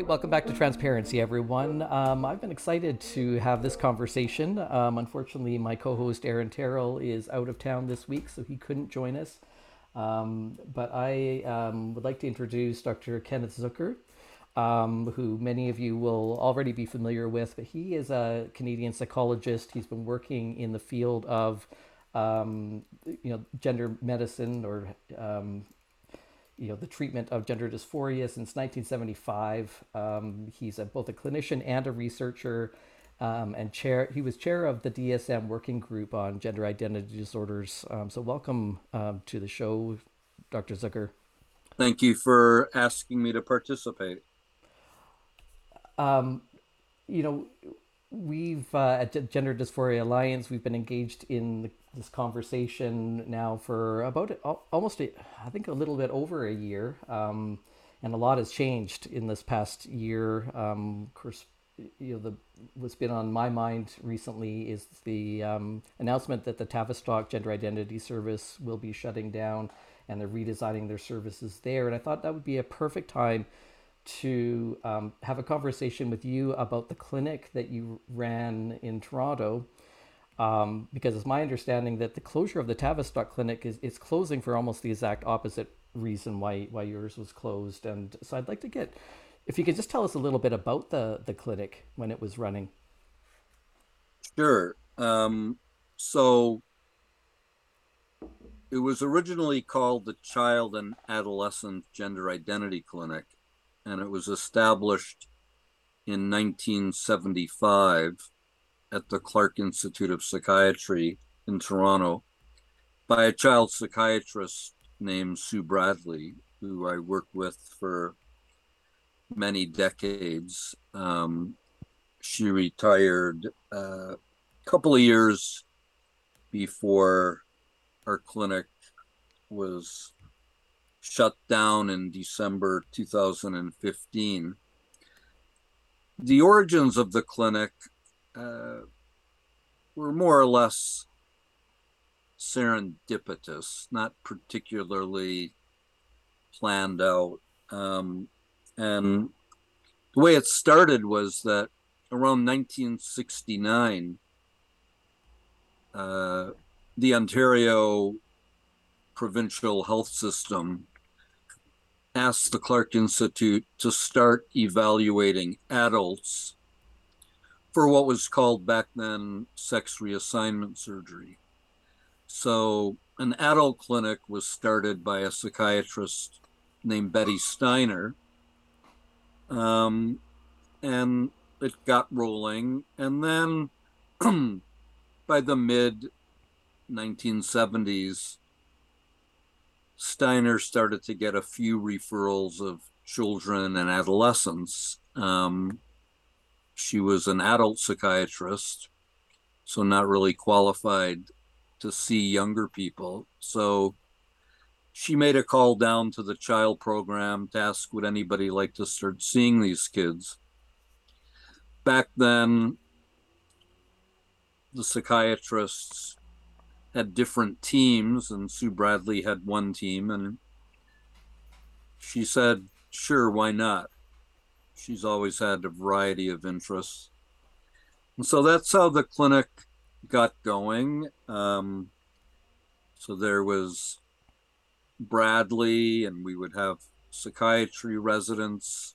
Right, welcome back to Transparency, everyone. Um, I've been excited to have this conversation. Um, unfortunately, my co host Aaron Terrell is out of town this week, so he couldn't join us. Um, but I um, would like to introduce Dr. Kenneth Zucker, um, who many of you will already be familiar with. But he is a Canadian psychologist. He's been working in the field of um, you know gender medicine or you know the treatment of gender dysphoria since 1975. Um, he's a, both a clinician and a researcher um, and chair. He was chair of the DSM working group on gender identity disorders. Um, so welcome um, to the show, Dr. Zucker. Thank you for asking me to participate. Um, you know, we've uh, at Gender Dysphoria Alliance, we've been engaged in the, this conversation now for about almost, a, I think, a little bit over a year. Um, and a lot has changed in this past year. Um, of course, you know the what's been on my mind recently is the um, announcement that the Tavistock Gender Identity Service will be shutting down, and they're redesigning their services there. And I thought that would be a perfect time to um, have a conversation with you about the clinic that you ran in Toronto. Um, because it's my understanding that the closure of the Tavistock clinic is, closing for almost the exact opposite reason why why yours was closed. And so I'd like to get if you could just tell us a little bit about the the clinic when it was running. Sure. Um, so it was originally called the Child and Adolescent Gender Identity Clinic, and it was established in 1975 at the Clarke Institute of Psychiatry in Toronto by a child psychiatrist named Sue Bradley, who I worked with for many decades. Um, she retired a uh, couple of years before our clinic was shut down in December 2015. The origins of the clinic uh, were more or less serendipitous, not particularly planned out. Um, and the way it started was that around 1969, uh, the Ontario provincial health system asked the Clarke Institute to start evaluating adults for what was called back then sex reassignment surgery. So, an adult clinic was started by a psychiatrist named Betty Steiner um, and it got rolling. And then by the mid 1970s, Steiner started to get a few referrals of children and adolescents. Um, she was an adult psychiatrist, so not really qualified to see younger people. So she made a call down to the child program to ask would anybody like to start seeing these kids. Back then, the psychiatrists had different teams, and Sue Bradley had one team, and she said, Sure, why not? She's always had a variety of interests. And so that's how the clinic got going. Um, so there was Bradley, and we would have psychiatry residents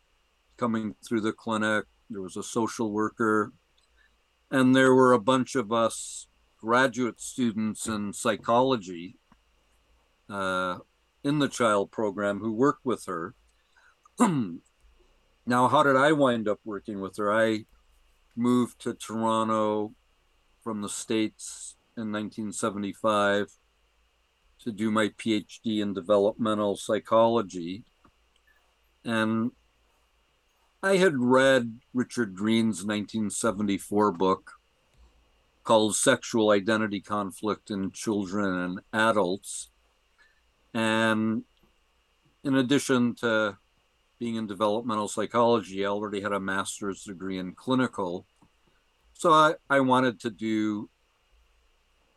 coming through the clinic. There was a social worker, and there were a bunch of us graduate students in psychology uh, in the child program who worked with her. now, how did I wind up working with her? I moved to Toronto from the States in 1975 to do my PhD in developmental psychology. And I had read Richard Green's 1974 book called Sexual Identity Conflict in Children and Adults. And in addition to being in developmental psychology, I already had a master's degree in clinical. So I, I wanted to do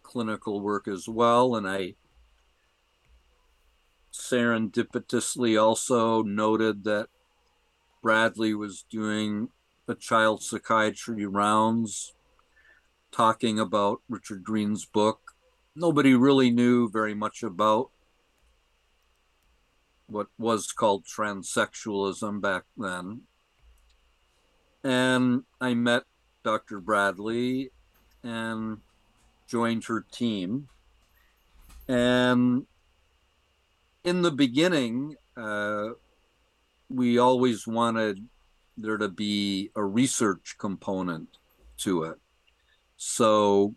clinical work as well. And I serendipitously also noted that Bradley was doing a child psychiatry rounds talking about Richard Green's book. Nobody really knew very much about what was called transsexualism back then. And I met Dr. Bradley and joined her team. And in the beginning, uh, we always wanted there to be a research component to it. So,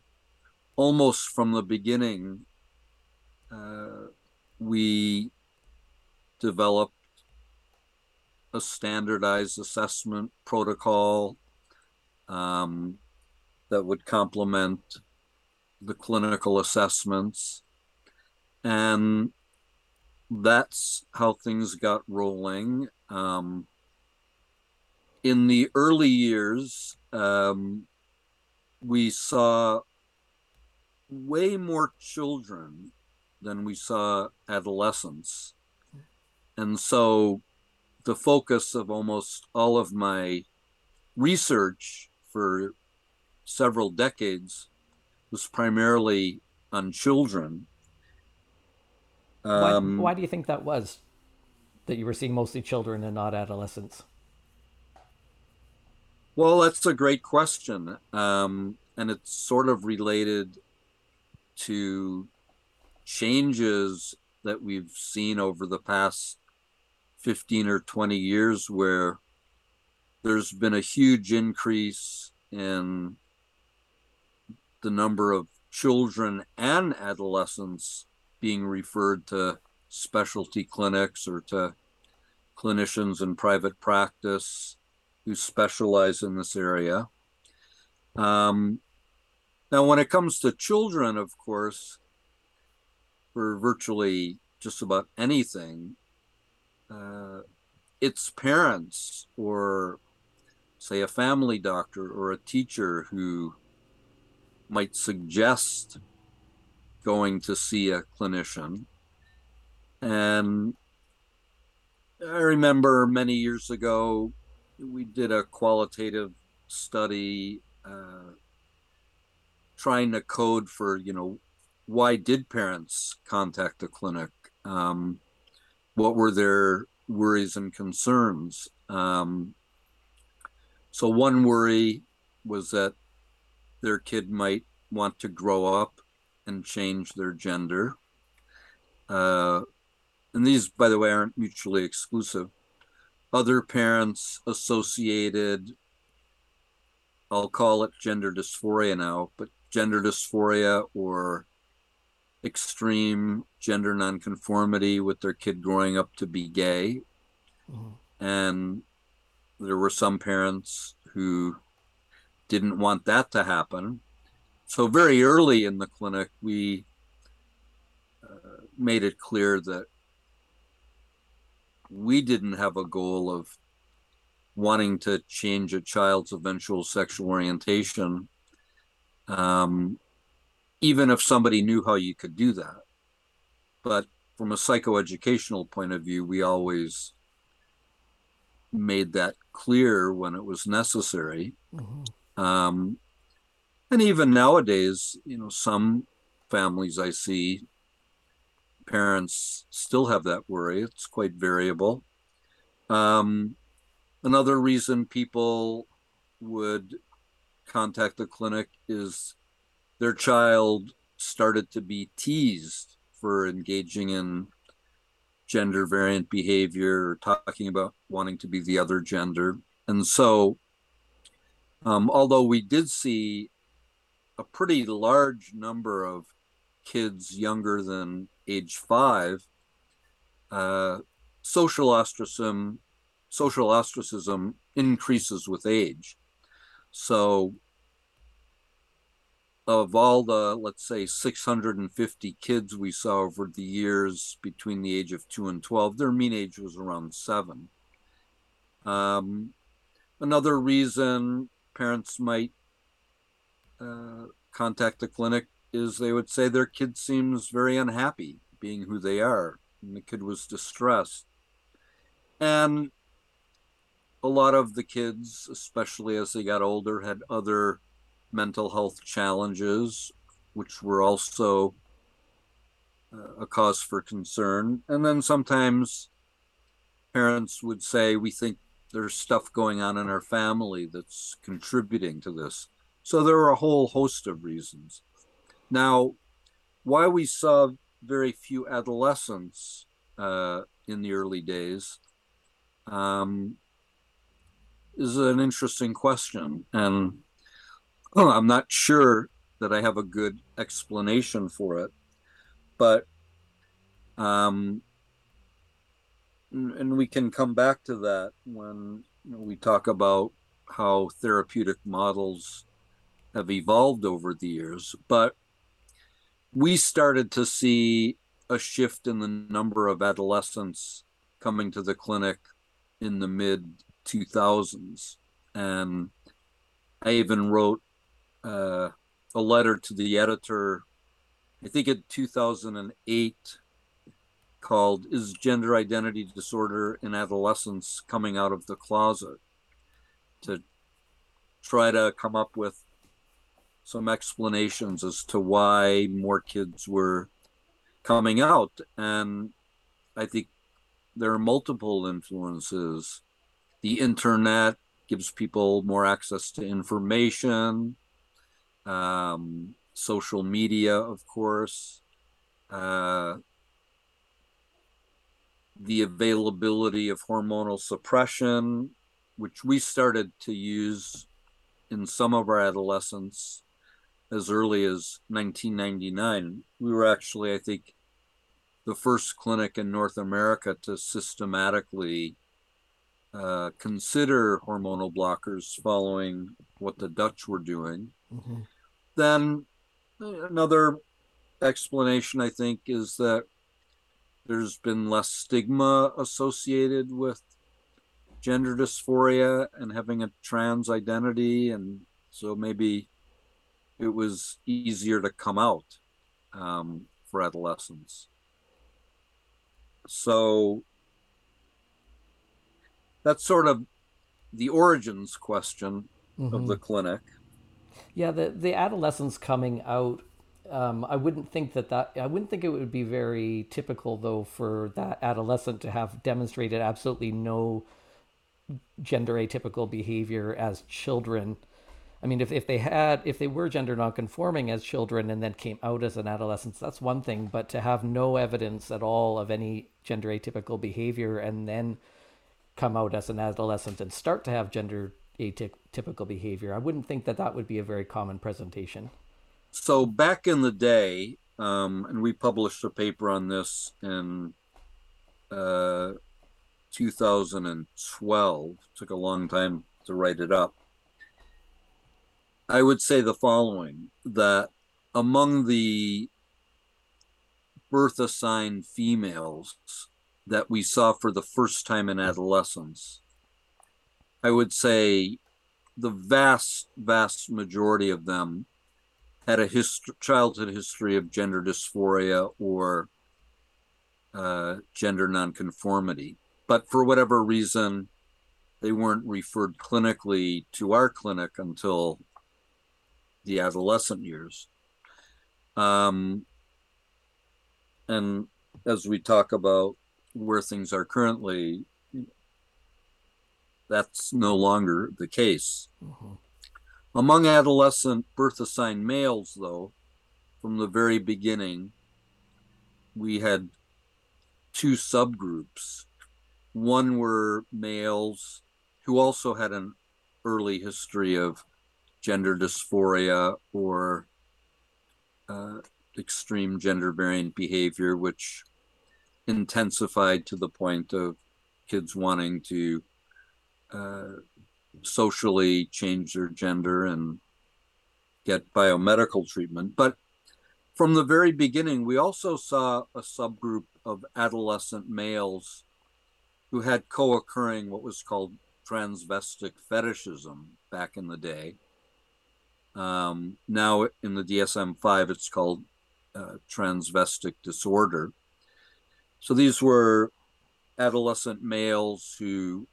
almost from the beginning, uh, we developed a standardized assessment protocol um, that would complement the clinical assessments. And that's how things got rolling. Um, in the early years, um, we saw way more children than we saw adolescents. And so the focus of almost all of my research for several decades was primarily on children. Um, why, why do you think that was? That you were seeing mostly children and not adolescents? Well, that's a great question. Um, and it's sort of related to changes that we've seen over the past 15 or 20 years where there's been a huge increase in the number of children and adolescents being referred to specialty clinics or to clinicians in private practice who specialize in this area. Um, now, when it comes to children, of course, for virtually just about anything, uh, its parents or say a family doctor or a teacher who might suggest going to see a clinician. And i remember many years ago we did a qualitative study uh, trying to code for you know why did parents contact the clinic? Um, what were their worries and concerns. Um, so one worry was that their kid might want to grow up and change their gender. Uh, and these, by the way, aren't mutually exclusive. Other parents associated, I'll call it gender dysphoria now, but gender dysphoria or extreme gender nonconformity with their kid growing up to be gay. Mm-hmm. And there were some parents who didn't want that to happen. So, very early in the clinic, we uh, made it clear that we didn't have a goal of wanting to change a child's eventual sexual orientation. Um, even if somebody knew how you could do that. But from a psychoeducational point of view, we always made that clear when it was necessary. Mm-hmm. Um, and even nowadays, you know, some families I see, parents still have that worry. It's quite variable. Um, another reason people would contact the clinic is their child started to be teased for engaging in gender variant behavior or talking about wanting to be the other gender. And so, um, although we did see a pretty large number of kids younger than age five, uh, social ostracism social ostracism increases with age. So, of all the, let's say, 650 kids we saw over the years between the age of two and 12, their mean age was around seven. Um, another reason parents might uh, contact the clinic is they would say their kid seems very unhappy being who they are, and the kid was distressed. And a lot of the kids, especially as they got older, had other mental health challenges, which were also uh, a cause for concern. And then sometimes parents would say, We think there's stuff going on in our family that's contributing to this. So there are a whole host of reasons. Now, why we saw very few adolescents uh, in the early days um, is an interesting question. And I'm not sure that I have a good explanation for it. But, um, and we can come back to that when we talk about how therapeutic models have evolved over the years. But we started to see a shift in the number of adolescents coming to the clinic in the mid 2000s. And I even wrote uh, a letter to the editor, I think in 2008, called Is Gender Identity Disorder in Adolescence Coming Out of the Closet? to try to come up with some explanations as to why more kids were coming out. And I think there are multiple influences. The internet gives people more access to information, um, social media, of course, uh, the availability of hormonal suppression, which we started to use in some of our adolescents as early as 1999. We were actually, I think, the first clinic in North America to systematically uh, consider hormonal blockers following what the Dutch were doing. Mm-hmm. Then another explanation, I think, is that there's been less stigma associated with gender dysphoria and having a trans identity. And so maybe it was easier to come out um, for adolescents. So that's sort of the origins question mm-hmm. of the mm-hmm. clinic. Yeah, the the adolescents coming out. Um, I wouldn't think that that I wouldn't think it would be very typical though for that adolescent to have demonstrated absolutely no gender atypical behavior as children I mean, if, if they had, if they were gender nonconforming as children and then came out as an adolescent, that's one thing. But to have no evidence at all of any gender atypical behavior and then come out as an adolescent and start to have gender atypical behavior, I wouldn't think that that would be a very common presentation. So back in the day, um, and we published a paper on this in uh, 2012. Took a long time to write it up I would say the following that among the birth assigned females that we saw for the first time in adolescence, I would say the vast, vast majority of them had a hist- childhood history of gender dysphoria or uh, gender nonconformity. But for whatever reason, they weren't referred clinically to our clinic until the adolescent years. Um, and as we talk about where things are currently, that's no longer the case. Mm-hmm. Among adolescent birth assigned males, though, from the very beginning, we had two subgroups. One were males who also had an early history of gender dysphoria or uh, extreme gender variant behavior, which intensified to the point of kids wanting to uh, socially change their gender and get biomedical treatment. But from the very beginning, we also saw a subgroup of adolescent males who had co occurring what was called transvestic fetishism back in the day. Um, now in the DSM 5, it's called uh, transvestic disorder. So these were adolescent males who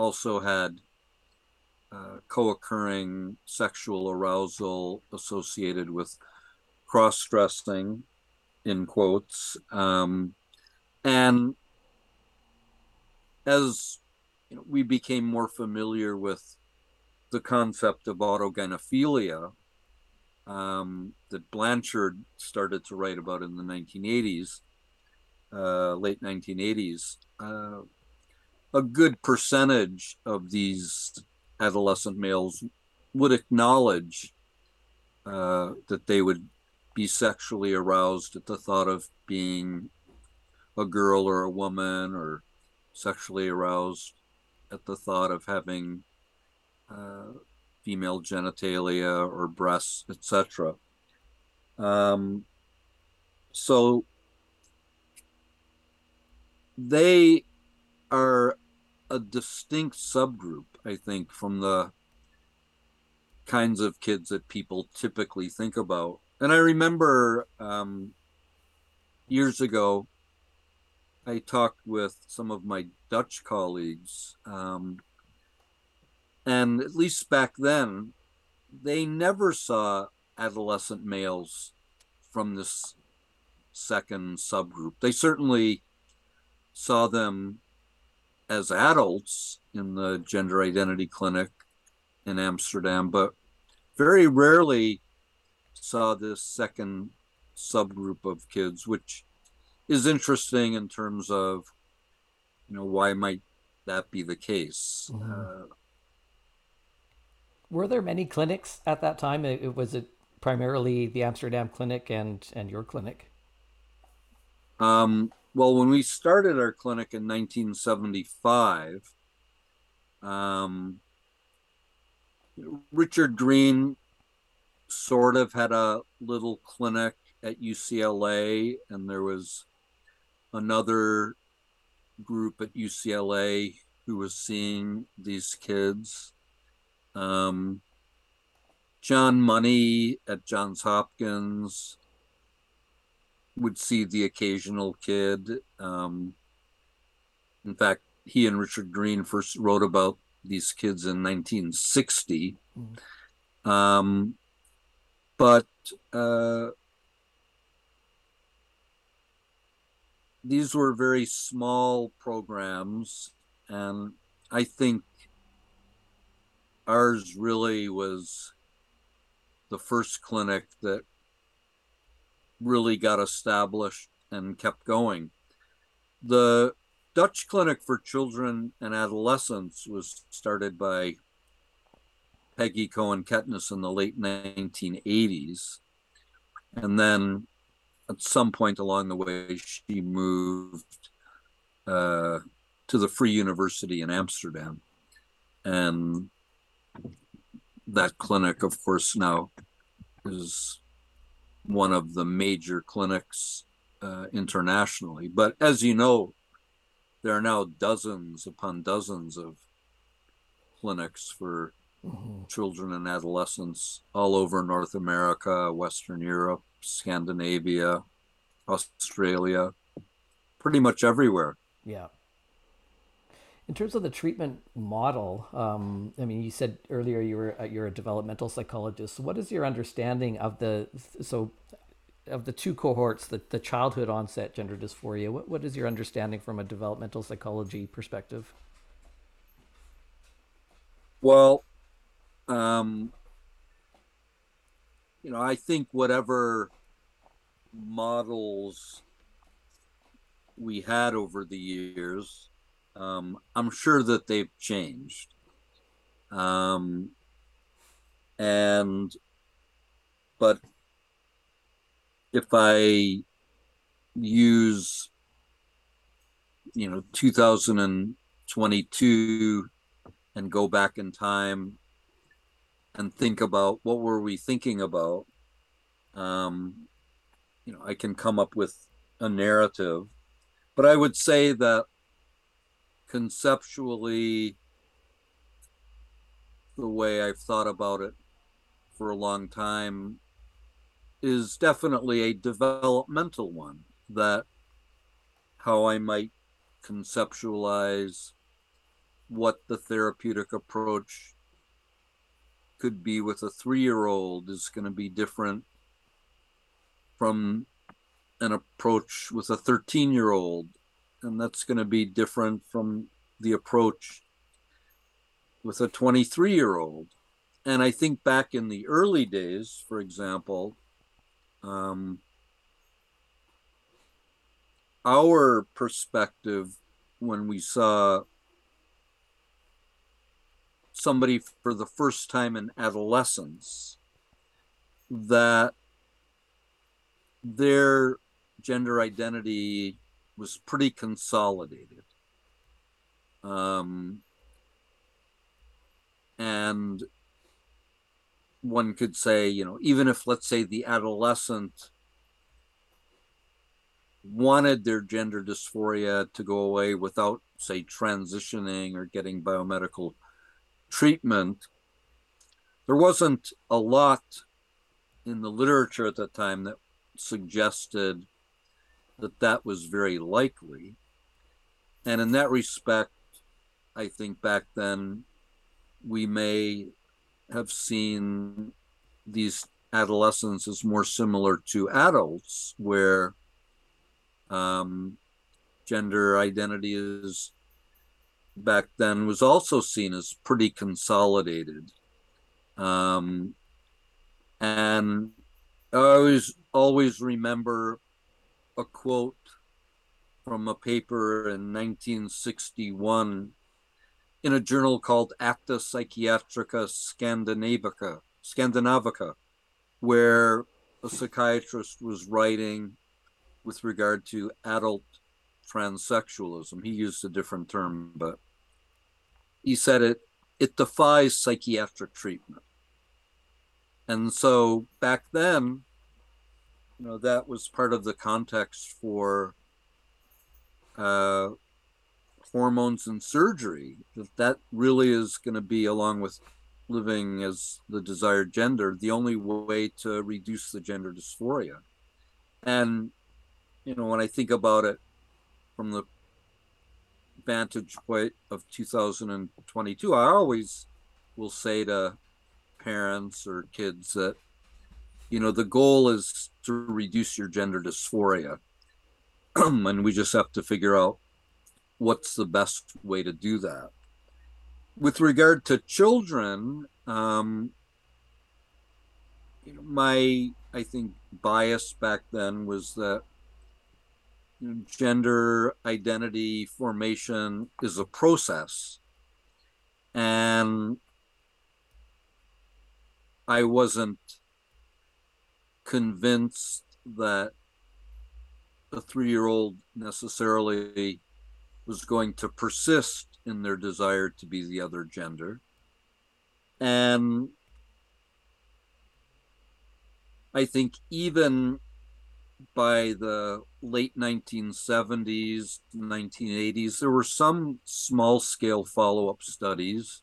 also had uh, co occurring sexual arousal associated with cross dressing, in quotes. Um, and as you know, we became more familiar with the concept of autogynephilia um, that Blanchard started to write about in the 1980s, uh, late 1980s. Uh, a good percentage of these adolescent males would acknowledge uh, that they would be sexually aroused at the thought of being a girl or a woman or sexually aroused at the thought of having uh, female genitalia or breasts, etc. Um, so they are a distinct subgroup, I think, from the kinds of kids that people typically think about. And I remember um, years ago, I talked with some of my Dutch colleagues, um, and at least back then, they never saw adolescent males from this second subgroup. They certainly saw them as adults in the gender identity clinic in Amsterdam, but very rarely saw this second subgroup of kids, which is interesting in terms of, you know, why might that be the case? Mm-hmm. Uh, Were there many clinics at that time? It, was it primarily the Amsterdam clinic and and your clinic? Um, well, when we started our clinic in 1975, um, Richard Green sort of had a little clinic at UCLA, and there was another group at UCLA who was seeing these kids. Um, John Money at Johns Hopkins would see the occasional kid. Um, in fact, he and Richard Green first wrote about these kids in 1960. Mm. Um, but uh, these were very small programs, and I think ours really was the first clinic that really got established and kept going. The Dutch Clinic for Children and Adolescents was started by Peggy Cohen Kettenis in the late 1980s. And then at some point along the way, she moved uh, to the Free University in Amsterdam. And that clinic, of course, now is one of the major clinics uh, internationally. But as you know, there are now dozens upon dozens of clinics for mm-hmm. children and adolescents all over North America, Western Europe, Scandinavia, Australia, pretty much everywhere. Yeah. In terms of the treatment model, um, I mean, you said earlier you were uh, you're a developmental psychologist. What is your understanding of the so of the two cohorts, the, the childhood onset gender dysphoria? What what is your understanding from a developmental psychology perspective? Well, um, you know, I think whatever models we had over the years um, I'm sure that they've changed. Um, and, but if I use, you know, 2022 and go back in time and think about what were we thinking about um, you know i can come up with a narrative but i would say that conceptually the way i've thought about it for a long time is definitely a developmental one that how i might conceptualize what the therapeutic approach could be with a three year old is going to be different from an approach with a 13 year old. And that's going to be different from the approach with a 23 year old. And I think back in the early days, for example, um, our perspective when we saw somebody for the first time in adolescence that their gender identity was pretty consolidated. Um, and one could say, you know, even if, let's say, the adolescent wanted their gender dysphoria to go away without, say, transitioning or getting biomedical treatment, there wasn't a lot in the literature at that time that suggested that that was very likely. And in that respect, I think back then we may have seen these adolescents as more similar to adults, where um, gender identity is back then was also seen as pretty consolidated. Um, and I always always remember a quote from a paper in 1961 in a journal called Acta Psychiatrica Scandinavica, Scandinavica, where a psychiatrist was writing with regard to adult transsexualism. He used a different term, but he said it it defies psychiatric treatment. And so back then, you know, that was part of the context for uh, hormones and surgery. That that really is going to be, along with living as the desired gender, the only way to reduce the gender dysphoria. And you know, when I think about it from the vantage point of 2022, I always will say to parents or kids that, you know, the goal is to reduce your gender dysphoria. and we just have to figure out what's the best way to do that. With regard to children, um, you know, my I think bias back then was that gender identity formation is a process. And I wasn't convinced that a three year old necessarily was going to persist in their desire to be the other gender. And I think even by the late 1970s, 1980s, there were some small scale follow up studies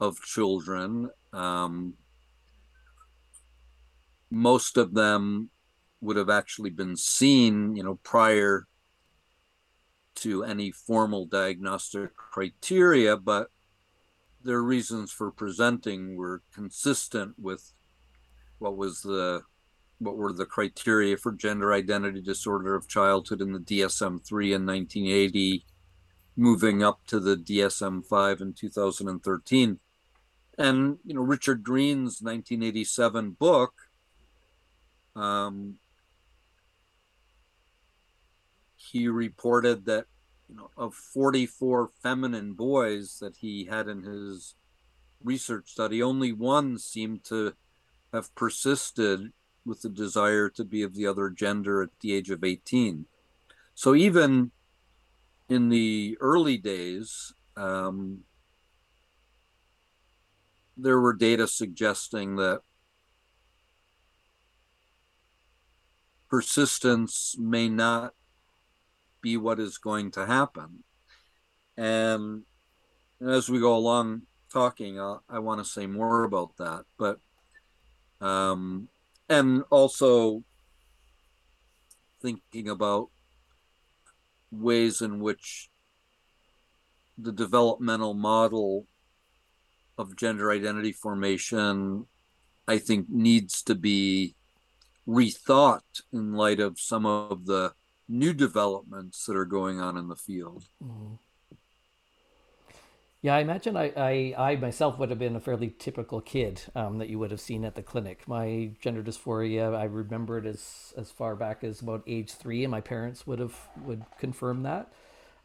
of children. Um, most of them would have actually been seen, you know, prior to any formal diagnostic criteria, but their reasons for presenting were consistent with what was the what were the criteria for gender identity disorder of childhood in the DSM-3 in 1980, moving up to the DSM-5 in 2013. And you know, Richard Green's 1987 book um, he reported that you know of 44 feminine boys that he had in his research study only one seemed to have persisted with the desire to be of the other gender at the age of 18. So even in the early days, um, there were data suggesting that persistence may not be what is going to happen. And as we go along talking, uh, I want to say more about that. But, um, and also thinking about ways in which the developmental model of gender identity formation, I think, needs to be rethought in light of some of the new developments that are going on in the field. Mm. Yeah, I imagine I, I, I, myself would have been a fairly typical kid um, that you would have seen at the clinic. My gender dysphoria, I remember it as as far back as about age three, and my parents would have would confirm that.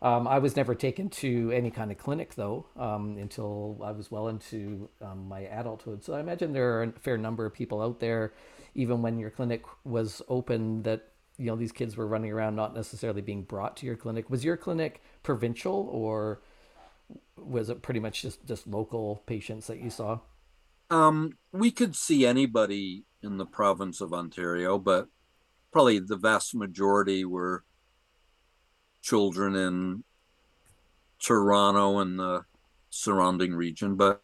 Um, I was never taken to any kind of clinic though um, until I was well into um, my adulthood. So I imagine there are a fair number of people out there, even when your clinic was open, that you know these kids were running around not necessarily being brought to your clinic. Was your clinic provincial or? was it pretty much just just local patients that you saw? Um, we could see anybody in the province of Ontario, but probably the vast majority were children in Toronto and the surrounding region. But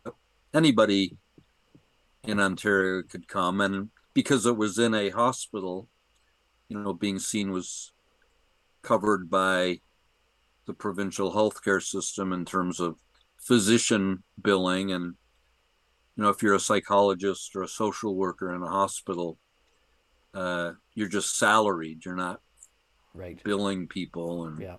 anybody in Ontario could come, and because it was in a hospital, you know, being seen was covered by the provincial healthcare system in terms of physician billing and you know if you're a psychologist or a social worker in a hospital uh, you're just salaried you're not right. billing people and yeah.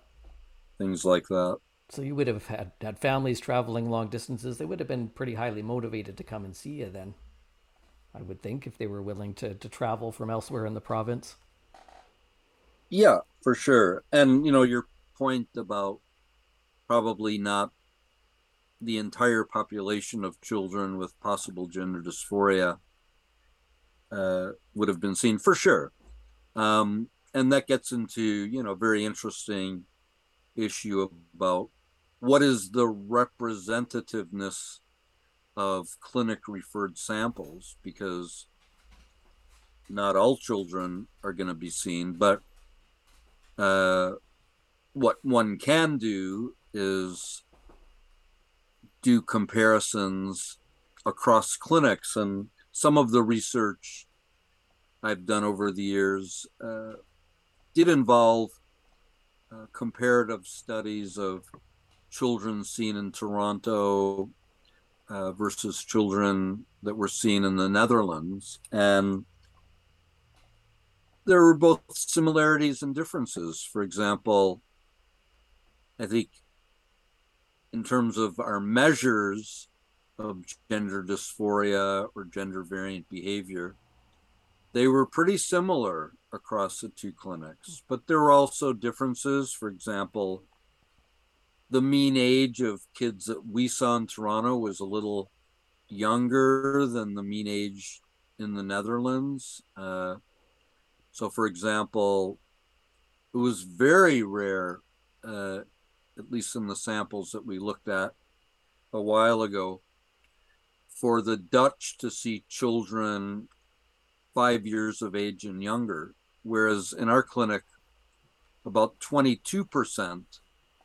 things like that. So you would have had had families traveling long distances. They would have been pretty highly motivated to come and see you then i would think if they were willing to to travel from elsewhere in the province. Yeah for sure. And you know your point about probably not the entire population of children with possible gender dysphoria uh, would have been seen for sure. Um, and that gets into, you know, very interesting issue about what is the representativeness of clinic referred samples because not all children are going to be seen, but uh, what one can do is do comparisons across clinics and some of the research I've done over the years uh, did involve uh, comparative studies of children seen in Toronto uh, versus children that were seen in the Netherlands. And there were both similarities and differences. For example, I think in terms of our measures of gender dysphoria or gender variant behavior, they were pretty similar across the two clinics, but there were also differences. For example, the mean age of kids that we saw in Toronto was a little younger than the mean age in the Netherlands. Uh, so, for example, it was very rare uh, at least in the samples that we looked at a while ago, for the Dutch to see children five years of age and younger, whereas in our clinic, about 22%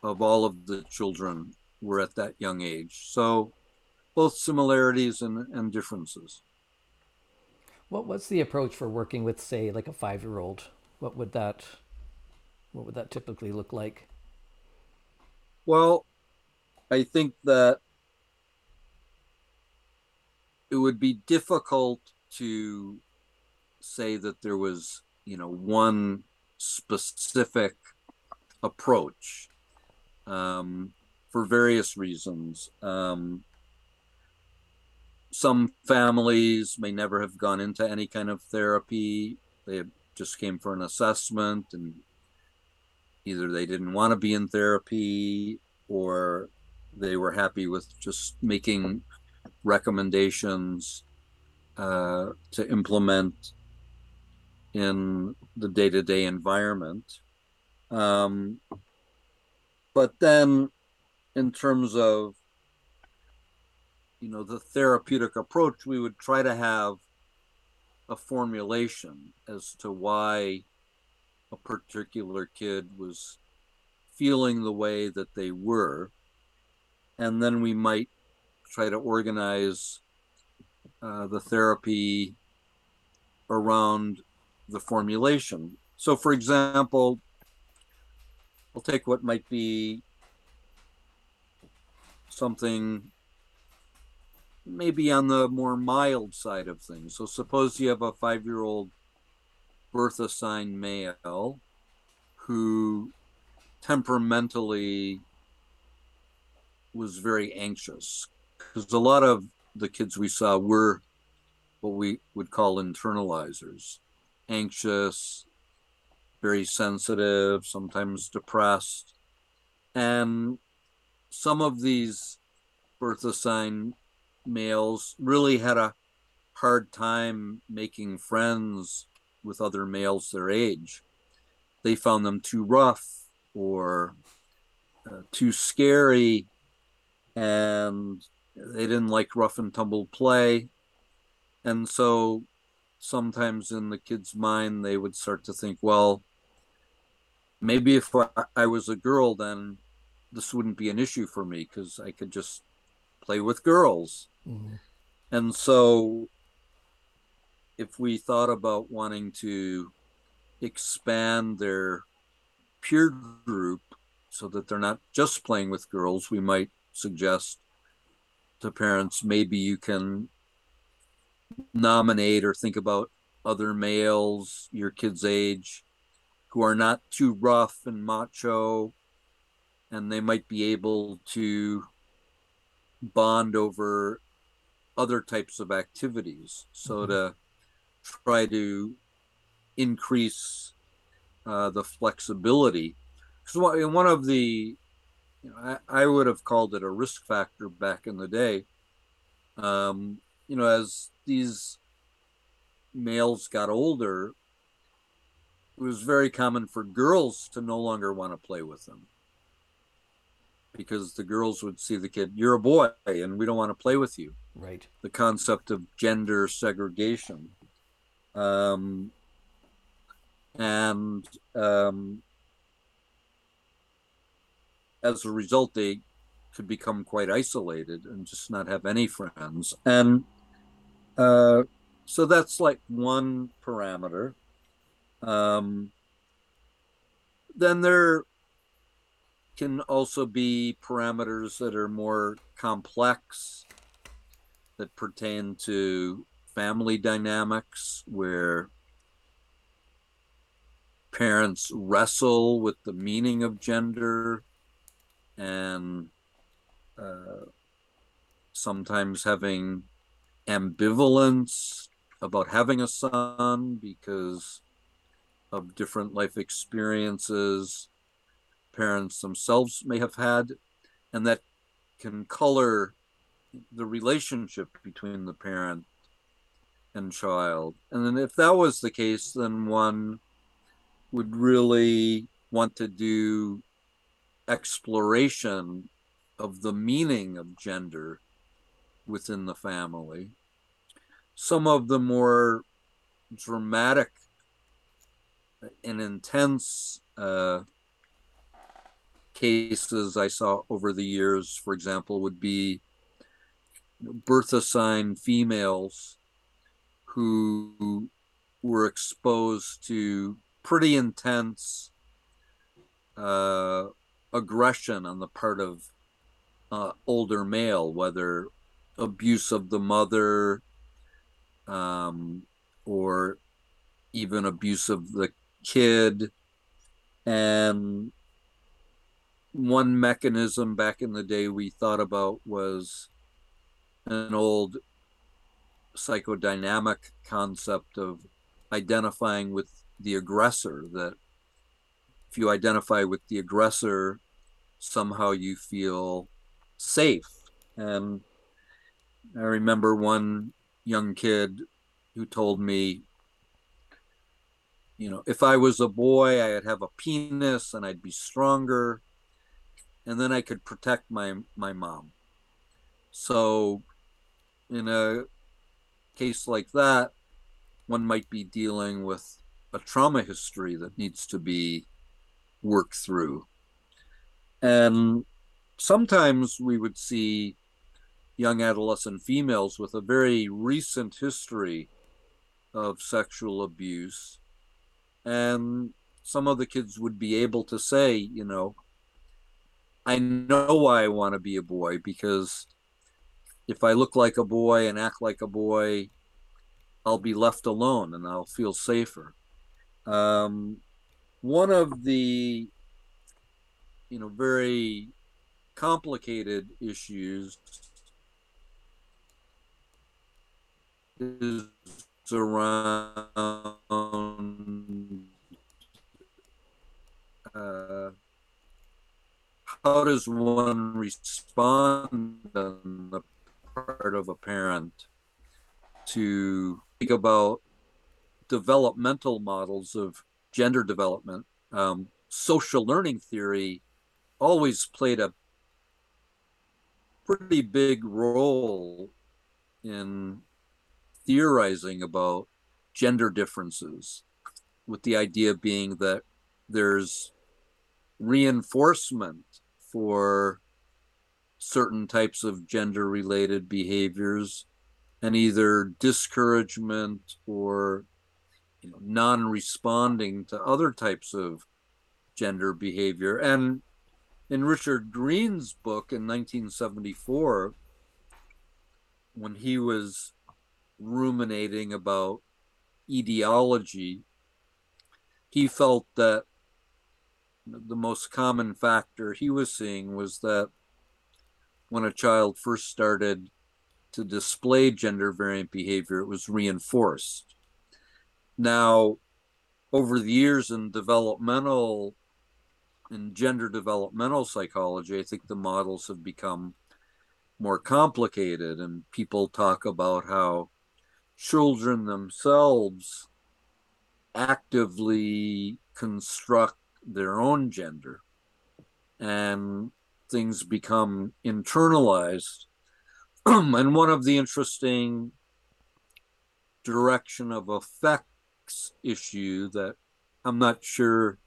of all of the children were at that young age. So both similarities and, and differences. What was the approach for working with, say, like a five-year-old? What would that, what would that typically look like? Well, I think that it would be difficult to say that there was, you know, one specific approach um, for various reasons. Um, some families may never have gone into any kind of therapy. They just came for an assessment and either they didn't want to be in therapy or they were happy with just making recommendations uh, to implement in the day-to-day environment um, but then in terms of you know, the therapeutic approach, we would try to have a formulation as to why a particular kid was feeling the way that they were. And then we might try to organize uh, the therapy around the formulation. So, for example, we'll take what might be something maybe on the more mild side of things. So, suppose you have a five year old birth assigned male who temperamentally was very anxious because a lot of the kids we saw were what we would call internalizers anxious very sensitive sometimes depressed and some of these birth assigned males really had a hard time making friends with other males their age they found them too rough or uh, too scary and they didn't like rough and tumble play. And so sometimes in the kid's mind, they would start to think, well, maybe if I was a girl, then this wouldn't be an issue for me because I could just play with girls. Mm-hmm. And so if we thought about wanting to expand their peer group so that they're not just playing with girls, we might suggest to parents maybe you can nominate or think about other males your kids age who are not too rough and macho and they might be able to bond over other types of activities so mm-hmm. to try to increase uh, the flexibility because one of the you know, I, I would have called it a risk factor back in the day. Um, you know, as these males got older, it was very common for girls to no longer want to play with them because the girls would see the kid, you're a boy and we don't want to play with you. Right. The concept of gender segregation. Um, and um, as a result, they could become quite isolated and just not have any friends. And uh, so that's like one parameter. Um, then there can also be parameters that are more complex that pertain to family dynamics where parents wrestle with the meaning of gender and uh, sometimes having ambivalence about having a son because of different life experiences parents themselves may have had, and that can color the relationship between the parent and child. And then, if that was the case, then one would really want to do exploration of the meaning of gender within the family. Some of the more dramatic and intense uh, cases I saw over the years, for example, would be birth assigned females who were exposed to pretty intense uh, aggression on the part of uh, older male, whether abuse of the mother um, or even abuse of the kid. And one mechanism back in the day we thought about was an old psychodynamic concept of identifying with the aggressor that if you identify with the aggressor, somehow you feel safe. And I remember one young kid who told me, you know, if I was a boy, I'd have a penis and I'd be stronger, and then I could protect my my mom. So in a case like that, one might be dealing with a trauma history that needs to be worked through. And sometimes we would see young adolescent females with a very recent history of sexual abuse. And some of the kids would be able to say, you know, I know why I want to be a boy because if I look like a boy and act like a boy, I'll be left alone and I'll feel safer. Um, one of the, you know, very complicated issues is around uh, how does one respond on the part of a parent to think about developmental models of gender development. Um, social learning theory always played a pretty big role in theorizing about gender differences, with the idea being that there's reinforcement for certain types of gender related behaviors and either discouragement or you know, non-responding to other types of gender behavior. And in richard green's book in 1974 when he was ruminating about etiology he felt that the most common factor he was seeing was that when a child first started to display gender variant behavior, it was reinforced. Now, over the years in developmental in gender developmental psychology, I think the models have become more complicated, and people talk about how children themselves actively construct their own gender and things become internalized and one of the interesting direction of effects issue that I'm not sure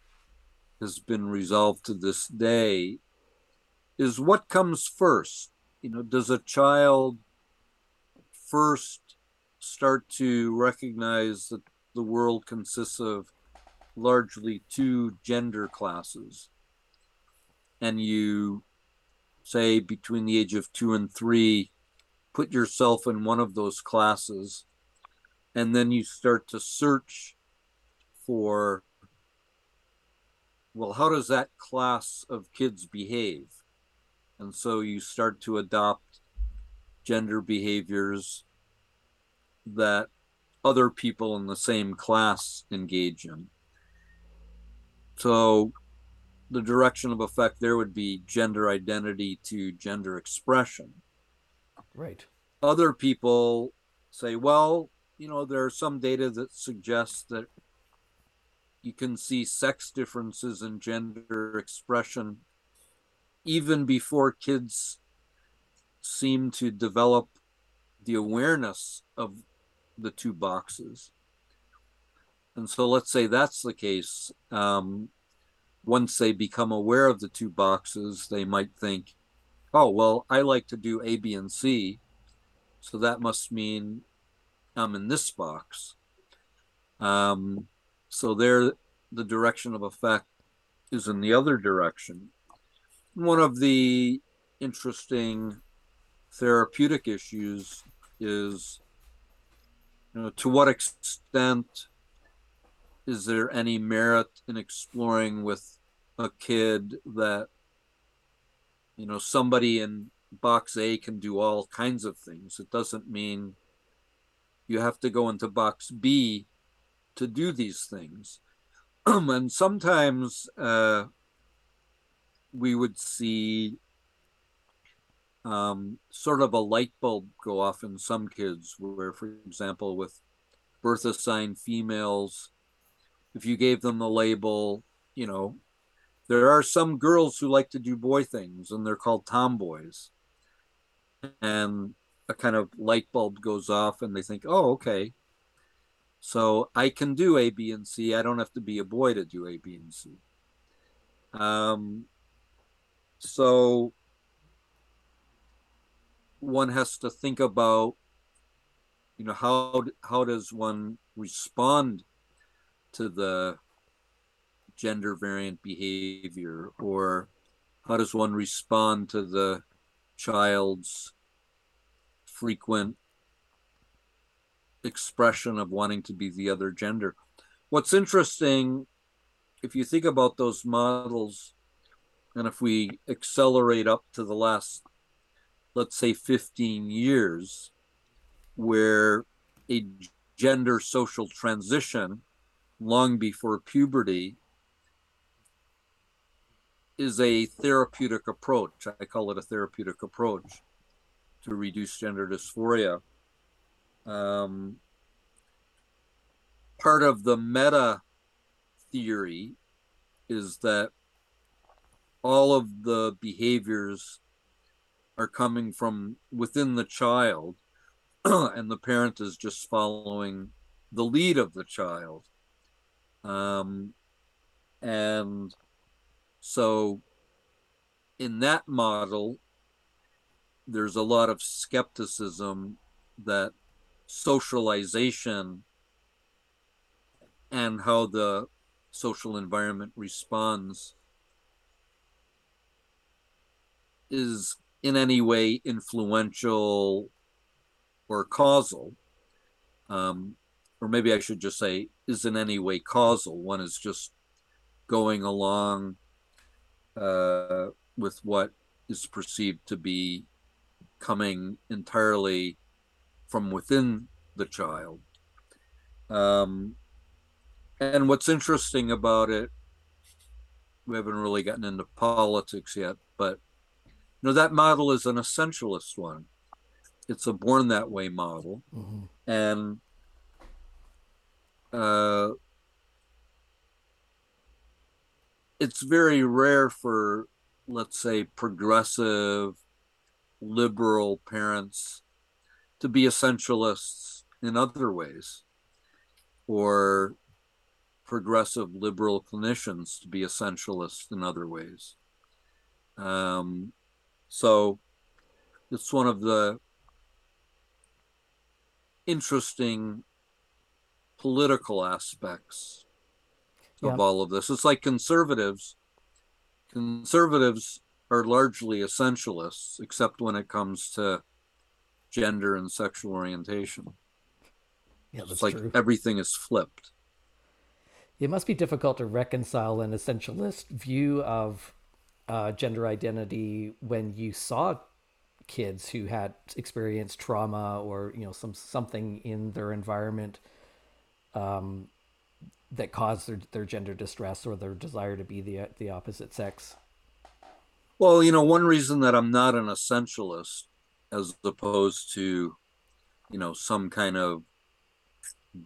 has been resolved to this day is what comes first. You know, does a child first start to recognize that the world consists of largely two gender classes. And you say between the age of two and three put yourself in one of those classes and then you start to search for well how does that class of kids behave? And so you start to adopt gender behaviors that other people in the same class engage in so the direction of effect there would be gender identity to gender expression Right. Other people say, well, you know, there are some data that suggests that you can see sex differences in gender expression even before kids seem to develop the awareness of the two boxes. And so let's say that's the case. Um, once they become aware of the two boxes, they might think, oh, well, I like to do A, B, and C. So that must mean I'm in this box. Um, so there, the direction of effect is in the other direction. One of the interesting therapeutic issues is, you know, to what extent is there any merit in exploring with a kid that you know somebody in box A can do all kinds of things. It doesn't mean you have to go into box B to do these things. and sometimes uh, we would see um, sort of a light bulb go off in some kids, where, for example, with birth assigned females, if you gave them the label, you know, there are some girls who like to do boy things and they're called tomboys and a kind of light bulb goes off and they think, oh, okay. So I can do A, B, and C. I don't have to be a boy to do A, B, and C. Um, so one has to think about, you know, how how does one respond to the gender variant behavior, or how does one respond to the child's frequent expression of wanting to be the other gender. What's interesting, if you think about those models, and if we accelerate up to the last, let's say, 15 years, where a gender social transition long before puberty is a therapeutic approach. I call it a therapeutic approach to reduce gender dysphoria. Um, part of the meta theory is that all of the behaviors are coming from within the child and the parent is just following the lead of the child. Um, and so in that model there's a lot of skepticism that socialization and how the social environment responds is in any way influential or causal. Um, or maybe I should just say, is in any way causal. One is just going along uh, with what is perceived to be coming entirely from within the child. Um, and what's interesting about it, we haven't really gotten into politics yet, but know that model is an essentialist one. It's a born that way model, mm-hmm. and uh, it's very rare for, let's say, progressive liberal parents to be essentialists in other ways or progressive liberal clinicians to be essentialists in other ways. Um, so it's one of the interesting political aspects yeah. of all of this. It's like conservatives. Conservatives are largely essentialists, except when it comes to gender and sexual orientation. Yeah, that's it's like true. everything is flipped. It must be difficult to reconcile an essentialist view of uh, gender identity when you saw kids who had experienced trauma or you know some something in their environment um, that caused their, their gender distress or their desire to be the the opposite sex. Well, you know, one reason that I'm not an essentialist, as opposed to, you know, some kind of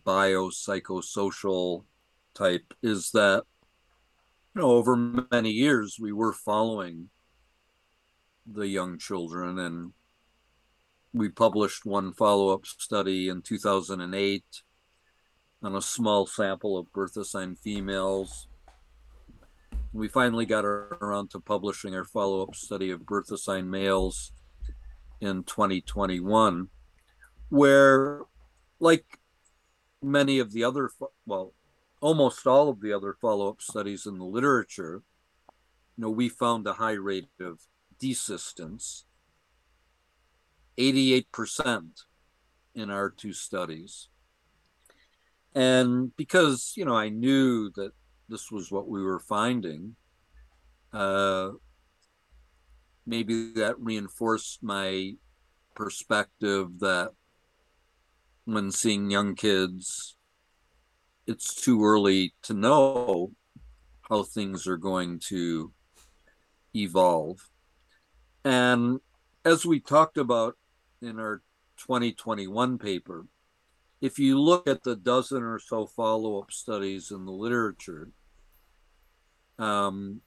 biopsychosocial type, is that, you know, over many years we were following the young children and we published one follow-up study in 2008 on a small sample of birth assigned females. We finally got around to publishing our follow-up study of birth assigned males in 2021 where like many of the other well almost all of the other follow-up studies in the literature you know we found a high rate of desistance 88% in our two studies and because you know i knew that this was what we were finding. Uh, maybe that reinforced my perspective that when seeing young kids, it's too early to know how things are going to evolve. And as we talked about in our 2021 paper, if you look at the dozen or so follow up studies in the literature, um,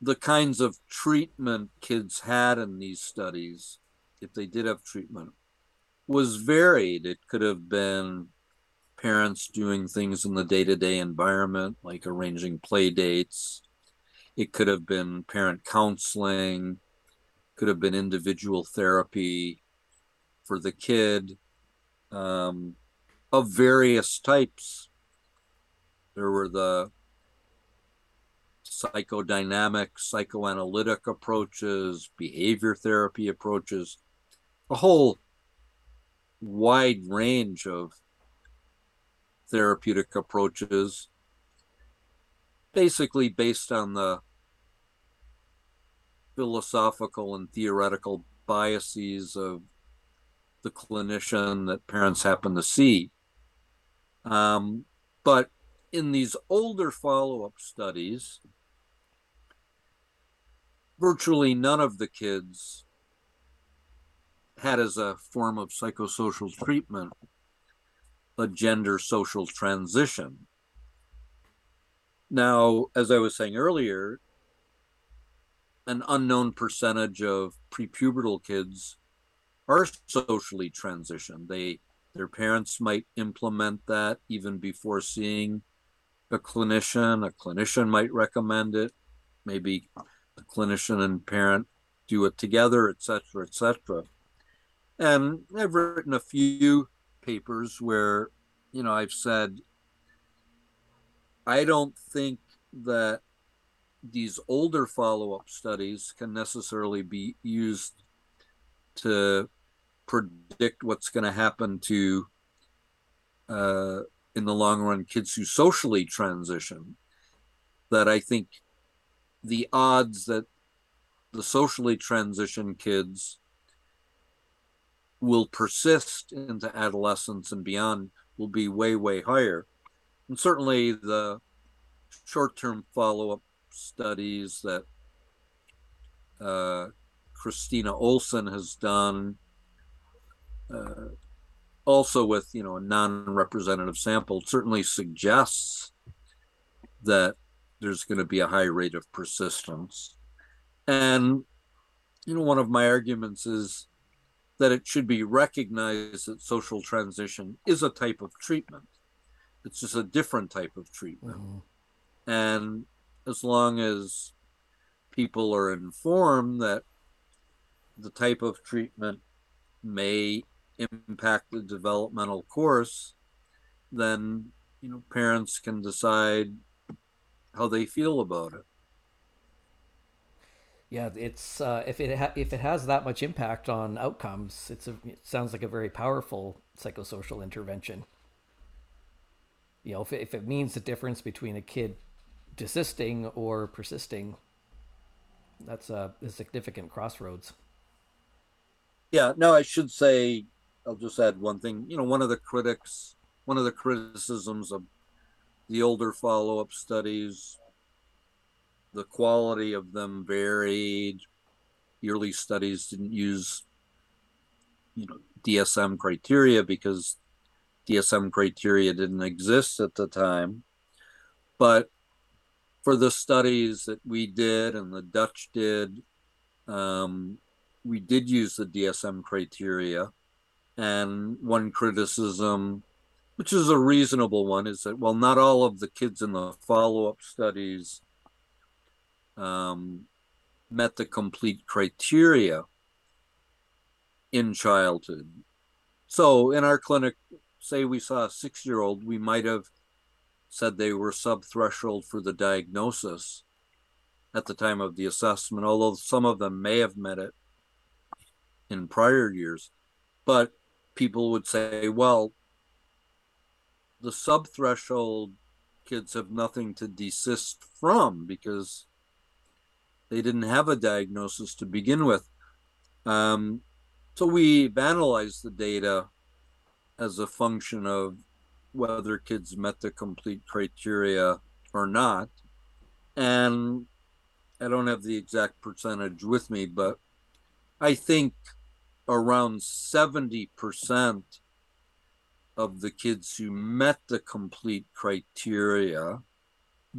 the kinds of treatment kids had in these studies, if they did have treatment, was varied. It could have been parents doing things in the day to day environment, like arranging play dates. It could have been parent counseling, could have been individual therapy for the kid um, of various types. There were the psychodynamic, psychoanalytic approaches, behavior therapy approaches, a whole wide range of therapeutic approaches, basically based on the philosophical and theoretical biases of the clinician that parents happen to see. Um, but in these older follow up studies, virtually none of the kids had as a form of psychosocial treatment a gender social transition. Now, as I was saying earlier, an unknown percentage of prepubertal kids are socially transitioned. They their parents might implement that even before seeing a clinician. A clinician might recommend it. Maybe the clinician and parent do it together, etc., etc. And I've written a few papers where, you know, I've said, I don't think that these older follow up studies can necessarily be used to predict what's going to happen to, uh, in the long run, kids who socially transition. That I think the odds that the socially transition kids will persist into adolescence and beyond will be way, way higher. And certainly the short term follow up studies that uh, Kristina Olson has done, uh, also with you know a non-representative sample, certainly suggests that there's going to be a high rate of persistence. And you know, one of my arguments is that it should be recognized that social transition is a type of treatment. It's just a different type of treatment. Mm-hmm. And as long as people are informed that the type of treatment may impact the developmental course, then you know parents can decide how they feel about it. Yeah, it's uh, if it ha- if it has that much impact on outcomes, it's a it sounds like a very powerful psychosocial intervention. You know, if it, if it means the difference between a kid desisting or persisting, that's a, a significant crossroads. Yeah, no, I should say, I'll just add one thing. You know, one of the critics, one of the criticisms of the older follow up studies, the quality of them varied. Early studies didn't use, you know, DSM criteria because DSM criteria didn't exist at the time. But for the studies that we did and the Dutch did, um, we did use the DSM criteria. And one criticism, which is a reasonable one, is that, well, not all of the kids in the follow up studies um, met the complete criteria in childhood. So in our clinic, say we saw a six year old, we might have said they were sub-threshold for the diagnosis at the time of the assessment, although some of them may have met it in prior years. But people would say, well, the sub-threshold kids have nothing to desist from because they didn't have a diagnosis to begin with. Um, so we've analyzed the data as a function of whether kids met the complete criteria or not. And I don't have the exact percentage with me, but I think around 70% of the kids who met the complete criteria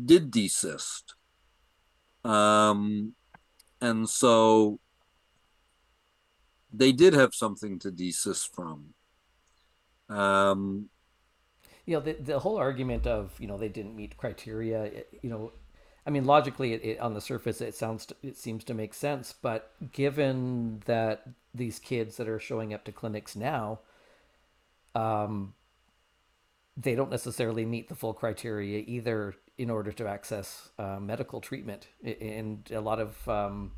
did desist. Um, and so they did have something to desist from. Um, you know, the, the whole argument of, you know, they didn't meet criteria, you know, I mean, logically, it, it, on the surface, it sounds it seems to make sense. But given that these kids that are showing up to clinics now, um, they don't necessarily meet the full criteria either in order to access uh, medical treatment. And a lot of um,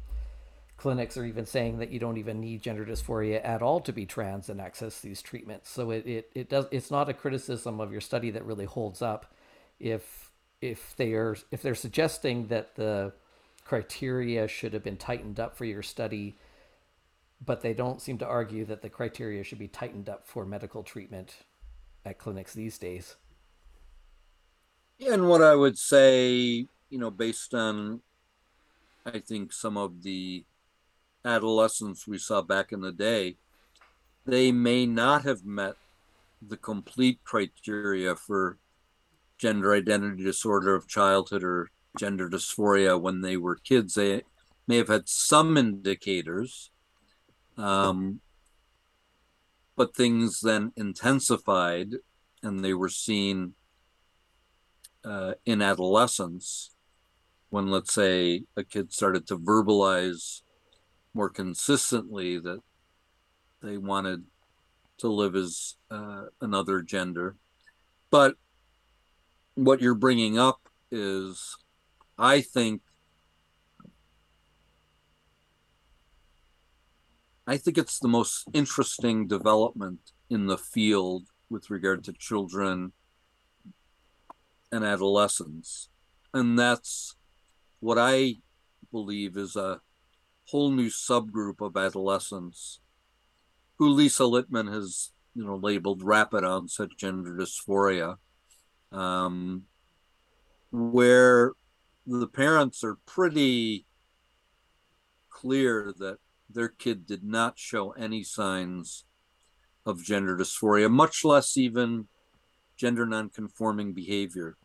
clinics are even saying that you don't even need gender dysphoria at all to be trans and access these treatments. So it, it, it does it's not a criticism of your study that really holds up if if they are if they're suggesting that the criteria should have been tightened up for your study but they don't seem to argue that the criteria should be tightened up for medical treatment at clinics these days. And what I would say, you know, based on I think some of the adolescents we saw back in the day, they may not have met the complete criteria for gender identity disorder of childhood or gender dysphoria when they were kids. They may have had some indicators, um, but things then intensified and they were seen uh, in adolescence when, let's say, a kid started to verbalize more consistently that they wanted to live as uh, another gender. But what you're bringing up is, I think, I think it's the most interesting development in the field with regard to children and adolescents. And that's what I believe is a whole new subgroup of adolescents who Lisa Littman has, you know, labeled rapid onset gender dysphoria, um, where the parents are pretty clear that their kid did not show any signs of gender dysphoria, much less even gender nonconforming behavior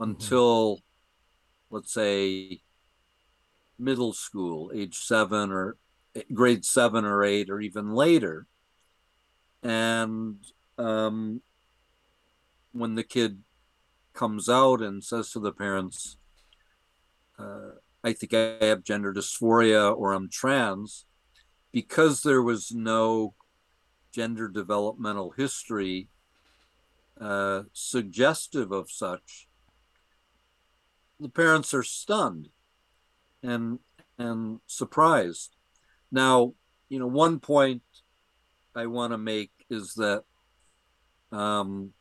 mm-hmm. until, mm-hmm. let's say, middle school, age seven or grade seven or eight, or even later. And um, when the kid comes out and says to the parents, uh, I think I have gender dysphoria or I'm trans, because there was no gender developmental history uh, suggestive of such, the parents are stunned and and surprised. Now, you know, one point I want to make is that um,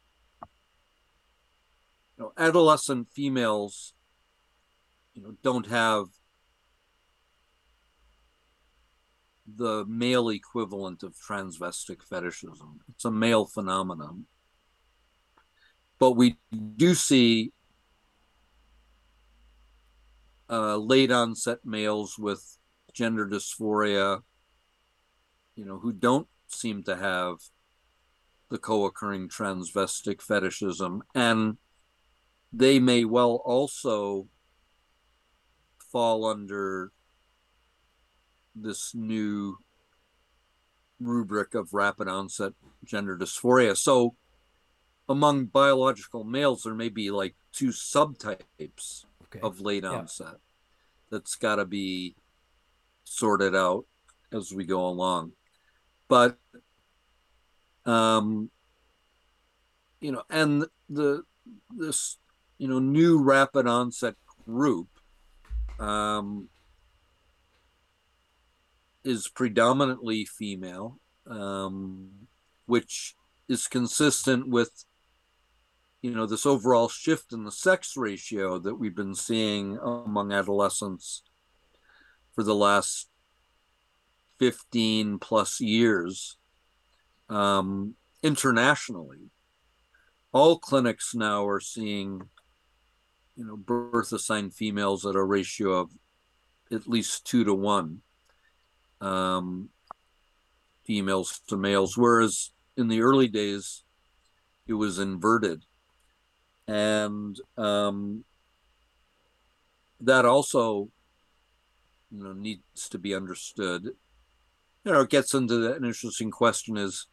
you know, adolescent females, you know, don't have the male equivalent of transvestic fetishism. It's a male phenomenon. But we do see uh, late onset males with gender dysphoria, you know, who don't seem to have the co-occurring transvestic fetishism, and they may well also fall under this new rubric of rapid onset gender dysphoria. So among biological males, there may be like two subtypes okay. of late yeah. onset that's got to be sorted out as we go along but um you know and the this you know new rapid onset group um is predominantly female um which is consistent with you know this overall shift in the sex ratio that we've been seeing among adolescents for the last 15 plus years um, internationally. All clinics now are seeing you know birth assigned females at a ratio of at least two to one um, females to males whereas in the early days it was inverted and um, that also you know needs to be understood you know, it gets into the, an interesting question is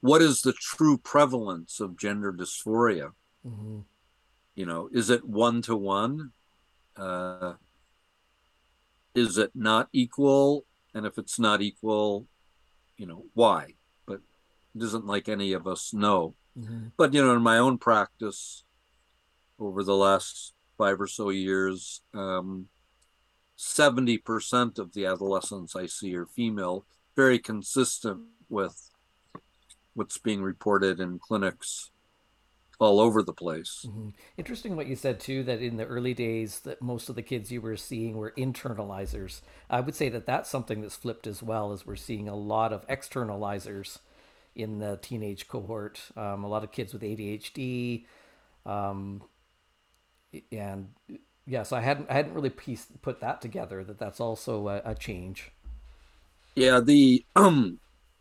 what is the true prevalence of gender dysphoria? Mm-hmm. You know, is it one to one? Uh, is it not equal? And if it's not equal, you know, why? But it doesn't like any of us know. Mm-hmm. But, you know, in my own practice over the last five or so years, um, 70% of the adolescents I see are female, very consistent with what's being reported in clinics all over the place. Mm-hmm. Interesting what you said too that in the early days that most of the kids you were seeing were internalizers. I would say that that's something that's flipped as well as we're seeing a lot of externalizers in the teenage cohort. Um, a lot of kids with ADHD, um, and yeah, so I hadn't I hadn't really pieced, put that together that that's also a, a change. Yeah, the um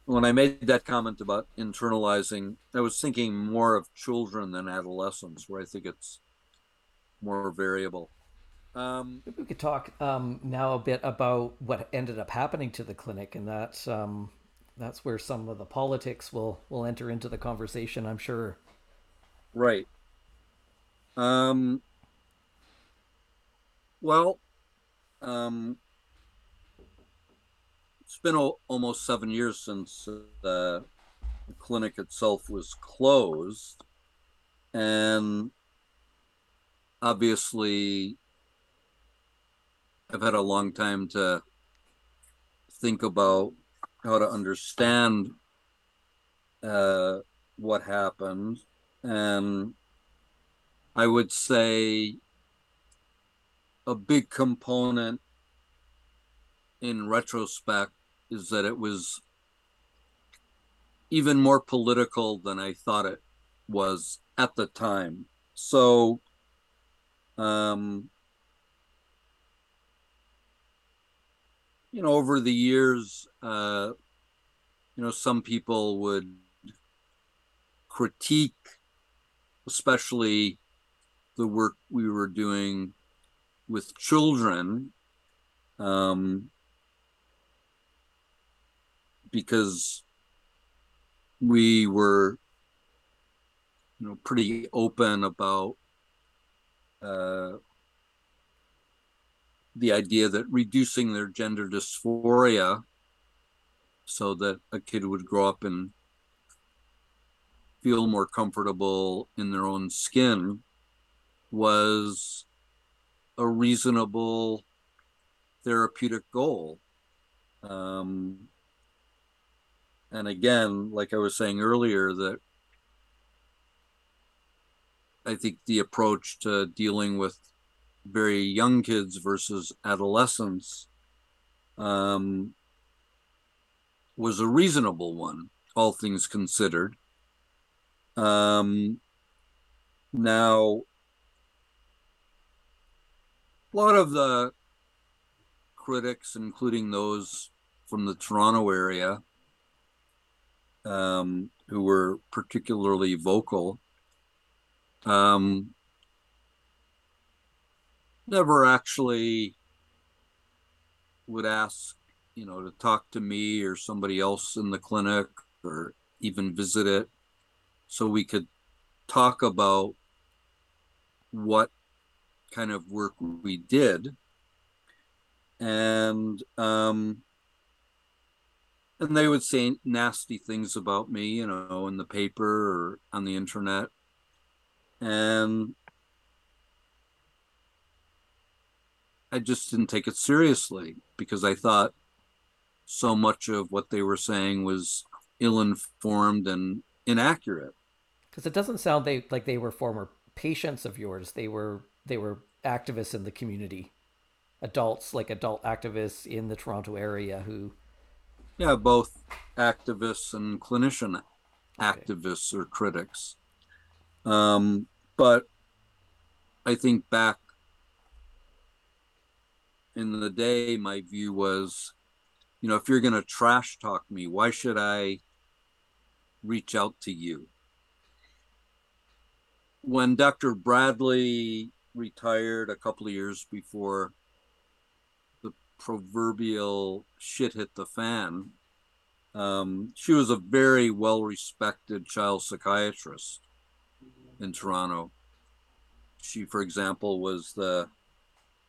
when I made that comment about internalizing, I was thinking more of children than adolescents, where I think it's more variable. Um, we could talk um, now a bit about what ended up happening to the clinic, and that's um, that's where some of the politics will will enter into the conversation. I'm sure. Right. Um, well, um, it's been o- almost seven years since uh, the clinic itself was closed, and obviously, I've had a long time to think about how to understand uh, what happened, and I would say a big component in retrospect is that it was even more political than I thought it was at the time. So, um, you know, over the years, uh, you know, some people would critique, especially the work we were doing with children um, because we were you know pretty open about uh, the idea that reducing their gender dysphoria so that a kid would grow up and feel more comfortable in their own skin was a reasonable therapeutic goal. Um, and again, like I was saying earlier, that I think the approach to dealing with very young kids versus adolescents um, was a reasonable one, all things considered. Um, now, a lot of the critics, including those from the Toronto area, um, who were particularly vocal, um, never actually would ask, you know, to talk to me or somebody else in the clinic or even visit it. So we could talk about what kind of work we did. And um and they would say nasty things about me you know in the paper or on the internet. And i just didn't take it seriously because i thought so much of what they were saying was ill-informed and inaccurate. Because it doesn't sound they like they were former patients of yours. They were they were activists in the community, adults like adult activists in the Toronto area who. Yeah, both activists and clinician activists or critics. Um, but I think back in the day, my view was, you know, if you're going to trash talk me, why should I reach out to you? When Dr. Bradley retired a couple of years before proverbial shit hit the fan. Um, she was a very well respected child psychiatrist in Toronto. She, for example, was the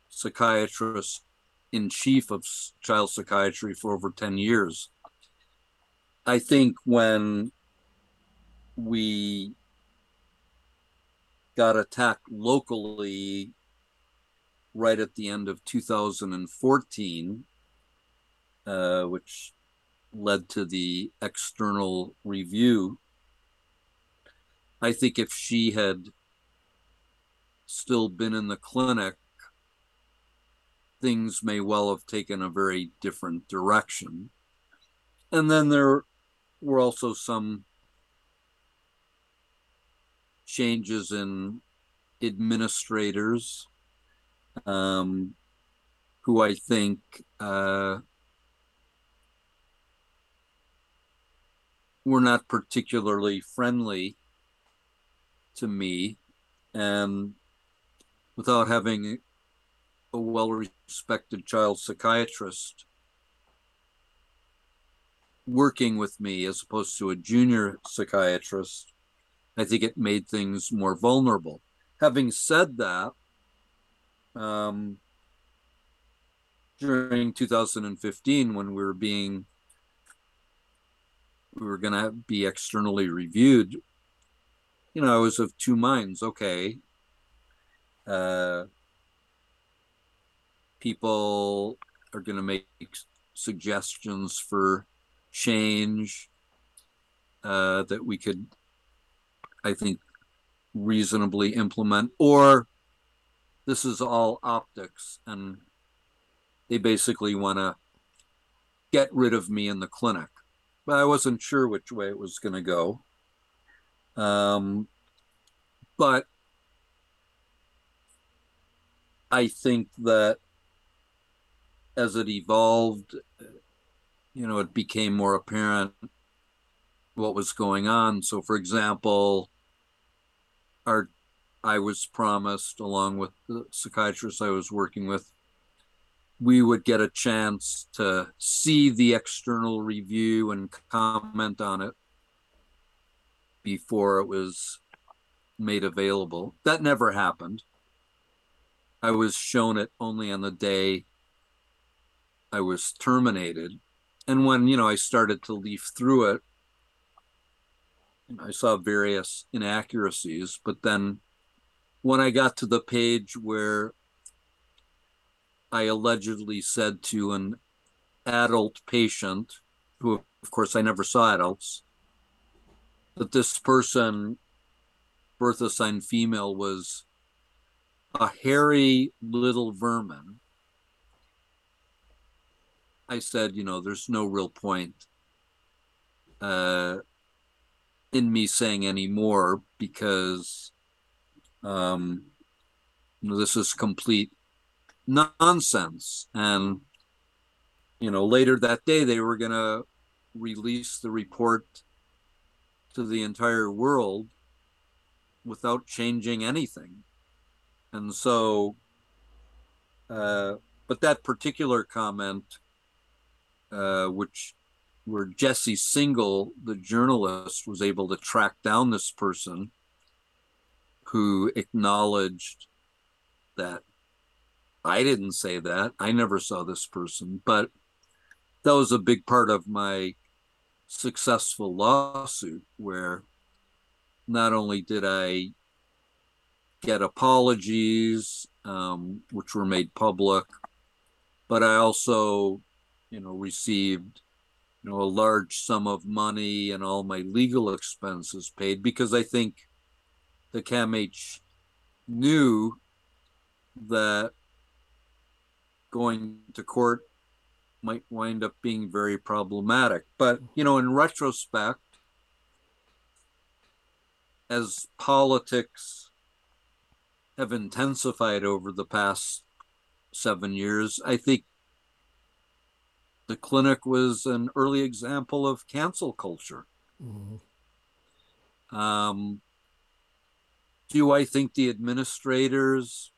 psychiatrist in chief of child psychiatry for over 10 years. I think when we got attacked locally right at the end of 2014, uh, which led to the external review. I think if she had still been in the clinic, things may well have taken a very different direction. And then there were also some changes in administrators um, who I think uh, were not particularly friendly to me. And without having a well respected child psychiatrist working with me as opposed to a junior psychiatrist, I think it made things more vulnerable. Having said that, um, during 2015, when we were being, we were going to be externally reviewed, you know, I was of two minds. Okay. Uh, people are going to make suggestions for change uh, that we could, I think, reasonably implement, or this is all optics and they basically want to get rid of me in the clinic. But I wasn't sure which way it was going to go. Um, but I think that as it evolved, you know, it became more apparent what was going on. So, for example, our I was promised, along with the psychiatrist I was working with, we would get a chance to see the external review and comment on it before it was made available. That never happened. I was shown it only on the day I was terminated. And when, you know, I started to leaf through it, I saw various inaccuracies, but then when I got to the page where I allegedly said to an adult patient, who of course I never saw adults, that this person, birth assigned female, was a hairy little vermin. I said, you know, there's no real point uh, in me saying any more because um, this is complete nonsense. And, you know, later that day, they were going to release the report to the entire world without changing anything. And so, uh, but that particular comment, uh, which where Jesse Singal, the journalist, was able to track down this person who acknowledged that I didn't say that. I never saw this person, but that was a big part of my successful lawsuit where not only did I get apologies, um, which were made public, but I also, you know, received, you know, a large sum of money and all my legal expenses paid because I think the CAMH knew that going to court might wind up being very problematic. But, you know, in retrospect, as politics have intensified over the past seven years, I think the clinic was an early example of cancel culture. Mm-hmm. Um, do I think the administrators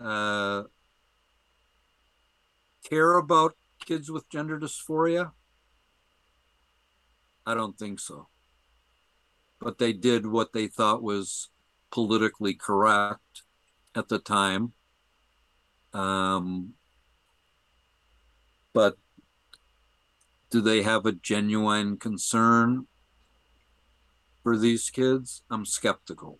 uh, care about kids with gender dysphoria? I don't think so. But they did what they thought was politically correct at the time. Um, but do they have a genuine concern for these kids? I'm skeptical.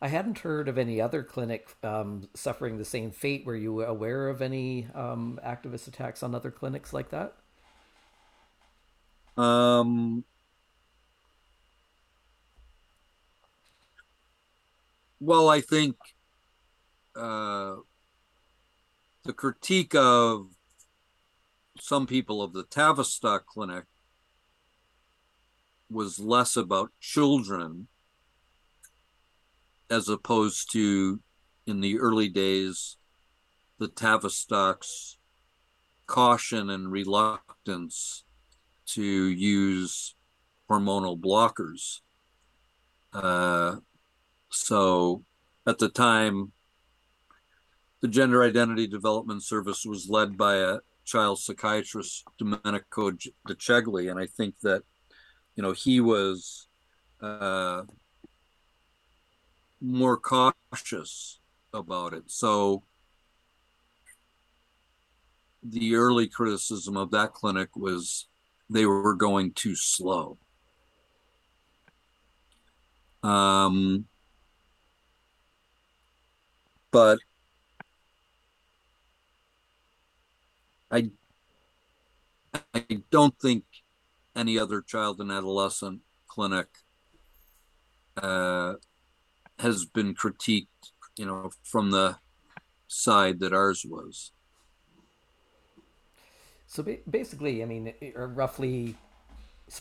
I hadn't heard of any other clinic um, suffering the same fate. Were you aware of any um, activist attacks on other clinics like that? Um, well, I think uh, the critique of some people of the Tavistock Clinic was less about children as opposed to in the early days the Tavistock's caution and reluctance to use hormonal blockers. Uh, so at the time, the Gender Identity Development Service was led by a child psychiatrist, Domenico Di Ceglie, and I think that, you know, he was uh, more cautious about it. So the early criticism of that clinic was they were going too slow. Um, but I I don't think any other child and adolescent clinic uh, has been critiqued, you know, from the side that ours was. So basically, I mean, roughly,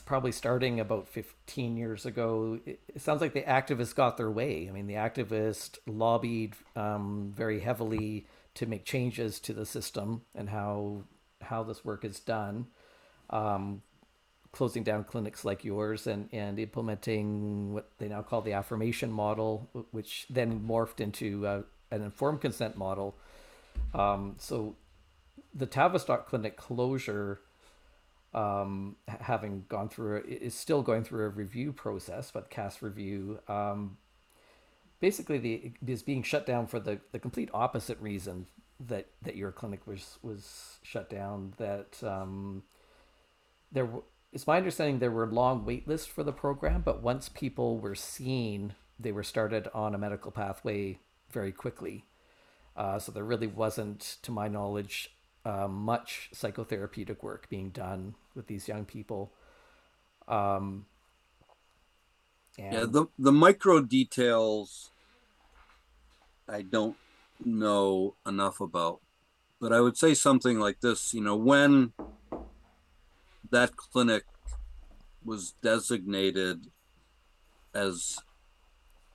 probably starting about 15 years ago. It, sounds like the activists got their way. I mean, the activists lobbied um, very heavily to make changes to the system and how how this work is done. Um, closing down clinics like yours and, and implementing what they now call the affirmation model, which then morphed into uh, an informed consent model. Um, so the Tavistock clinic closure, um, having gone through, is still going through a review process, but Cass review. Um, basically, the is being shut down for the, the complete opposite reason that, that your clinic was was shut down. That um, there it's my understanding there were long wait lists for the program, but once people were seen, they were started on a medical pathway very quickly. Uh, so there really wasn't, to my knowledge, uh, much psychotherapeutic work being done with these young people. Um, yeah, the the micro details I don't know enough about, but I would say something like this. You know, when that clinic was designated as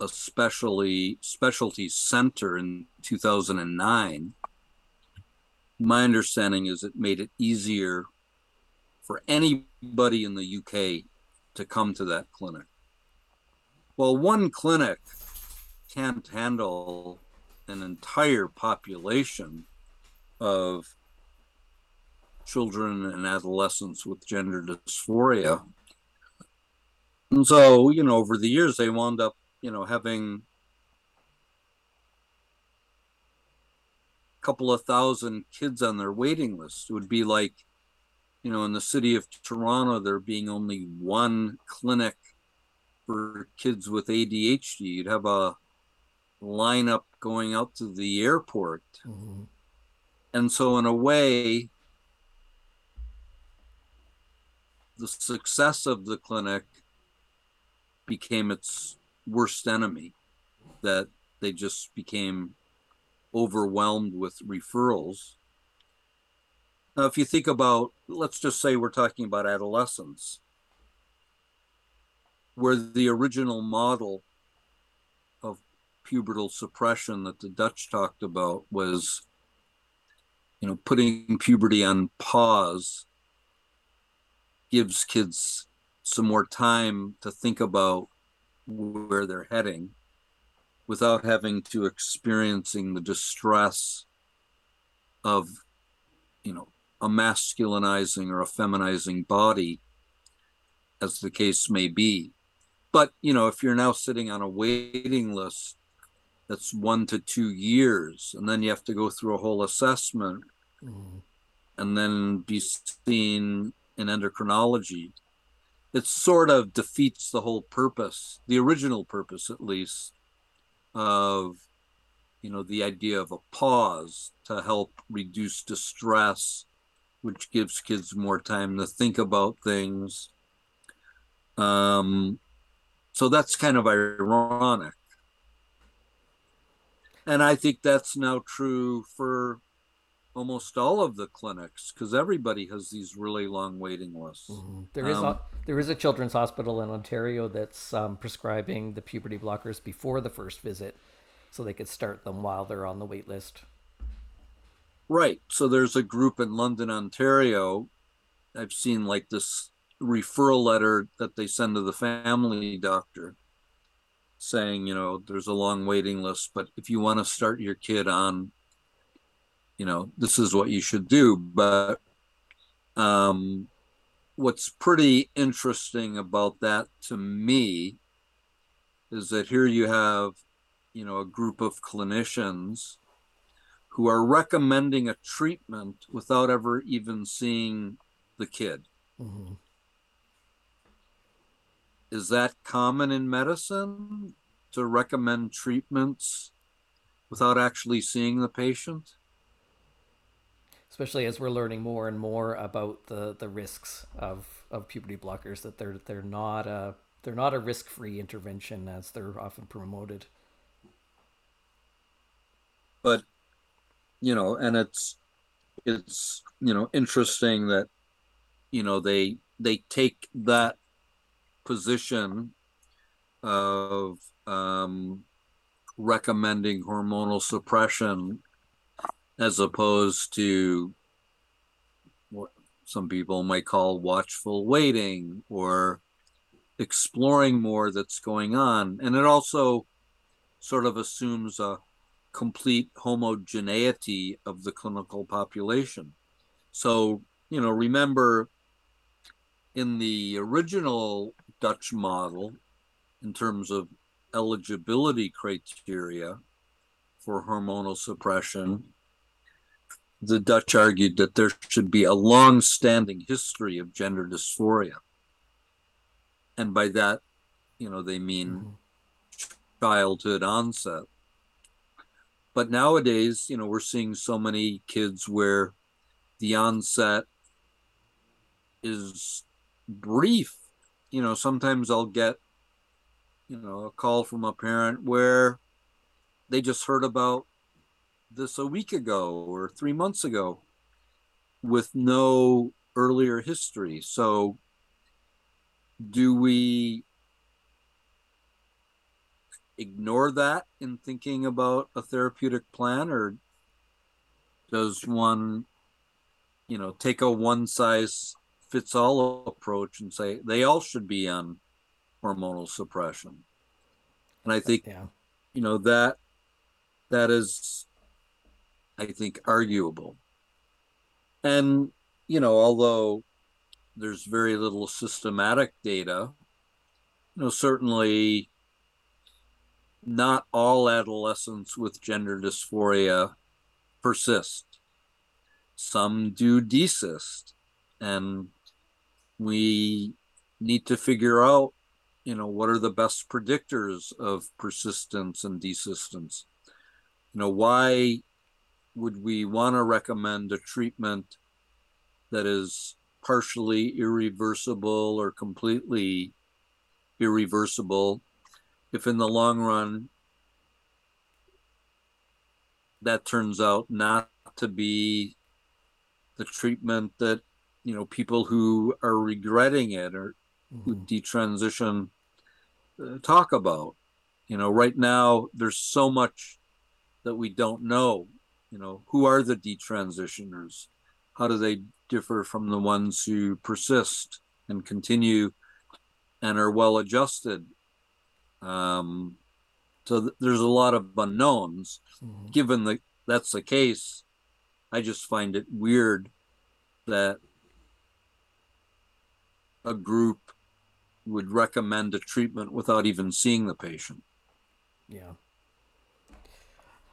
a specially specialty center in 2009 my understanding is it made it easier for anybody in the UK to come to that clinic. Well, one clinic can't handle an entire population of children and adolescents with gender dysphoria. And so, you know, over the years, they wound up, you know, having a couple of thousand kids on their waiting list. It would be like, you know, in the city of Toronto, there being only one clinic for kids with ADHD. You'd have a lineup going out to the airport. Mm-hmm. And so, in a way, the success of the clinic became its worst enemy that they just became overwhelmed with referrals. Now if you think about let's just say we're talking about adolescence where the original model of pubertal suppression that the dutch talked about was you know putting puberty on pause gives kids some more time to think about where they're heading without having to experiencing the distress of you know a masculinizing or a feminizing body as the case may be. But, you know, if you're now sitting on a waiting list that's one to two years, and then you have to go through a whole assessment mm-hmm. and then be seen in endocrinology, it sort of defeats the whole purpose, the original purpose at least, of you know the idea of a pause to help reduce distress which gives kids more time to think about things. Um so that's kind of ironic. And i think that's now true for almost all of the clinics because everybody has these really long waiting lists. Mm-hmm. There is um, a, there is a children's hospital in Ontario that's um, prescribing the puberty blockers before the first visit, so they could start them while they're on the wait list. Right. So there's a group in London, Ontario. I've seen like this referral letter that they send to the family doctor saying, you know, there's a long waiting list, but if you want to start your kid on you know this is what you should do. But um what's pretty interesting about that to me is that here you have you know a group of clinicians who are recommending a treatment without ever even seeing the kid. Mm-hmm. is that common in medicine to recommend treatments without actually seeing the patient especially as we're learning more and more about the the risks of of puberty blockers that they're they're not a they're not a risk free intervention as they're often promoted. But you know, and it's it's you know interesting that you know they they take that position of um, recommending hormonal suppression as opposed to what some people might call watchful waiting or exploring more that's going on. And it also sort of assumes a complete homogeneity of the clinical population. So, you know, remember in the original Dutch model, in terms of eligibility criteria for hormonal suppression, the Dutch argued that there should be a long standing history of gender dysphoria. And by that, you know, they mean mm-hmm. childhood onset. But nowadays, you know, we're seeing so many kids where the onset is brief. You know, sometimes I'll get, you know, a call from a parent where they just heard about this a week ago or three months ago with no earlier history. So, do we ignore that in thinking about a therapeutic plan, or does one, you know, take a one size fits all approach and say they all should be on hormonal suppression? And I think, yeah. you know, that that is I think, arguable. And, you know, although there's very little systematic data, you know, certainly not all adolescents with gender dysphoria persist. Some do desist. And we need to figure out, you know, what are the best predictors of persistence and desistance? You know, why would we want to recommend a treatment that is partially irreversible or completely irreversible? If in the long run that turns out not to be the treatment that you know people who are regretting it or mm-hmm. who detransition uh, talk about. You know right now there's so much that we don't know you know who are the detransitioners how do they differ from the ones who persist and continue and are well adjusted um, so th- there's a lot of unknowns mm-hmm. given that that's the case i just find it weird that a group would recommend a treatment without even seeing the patient. Yeah.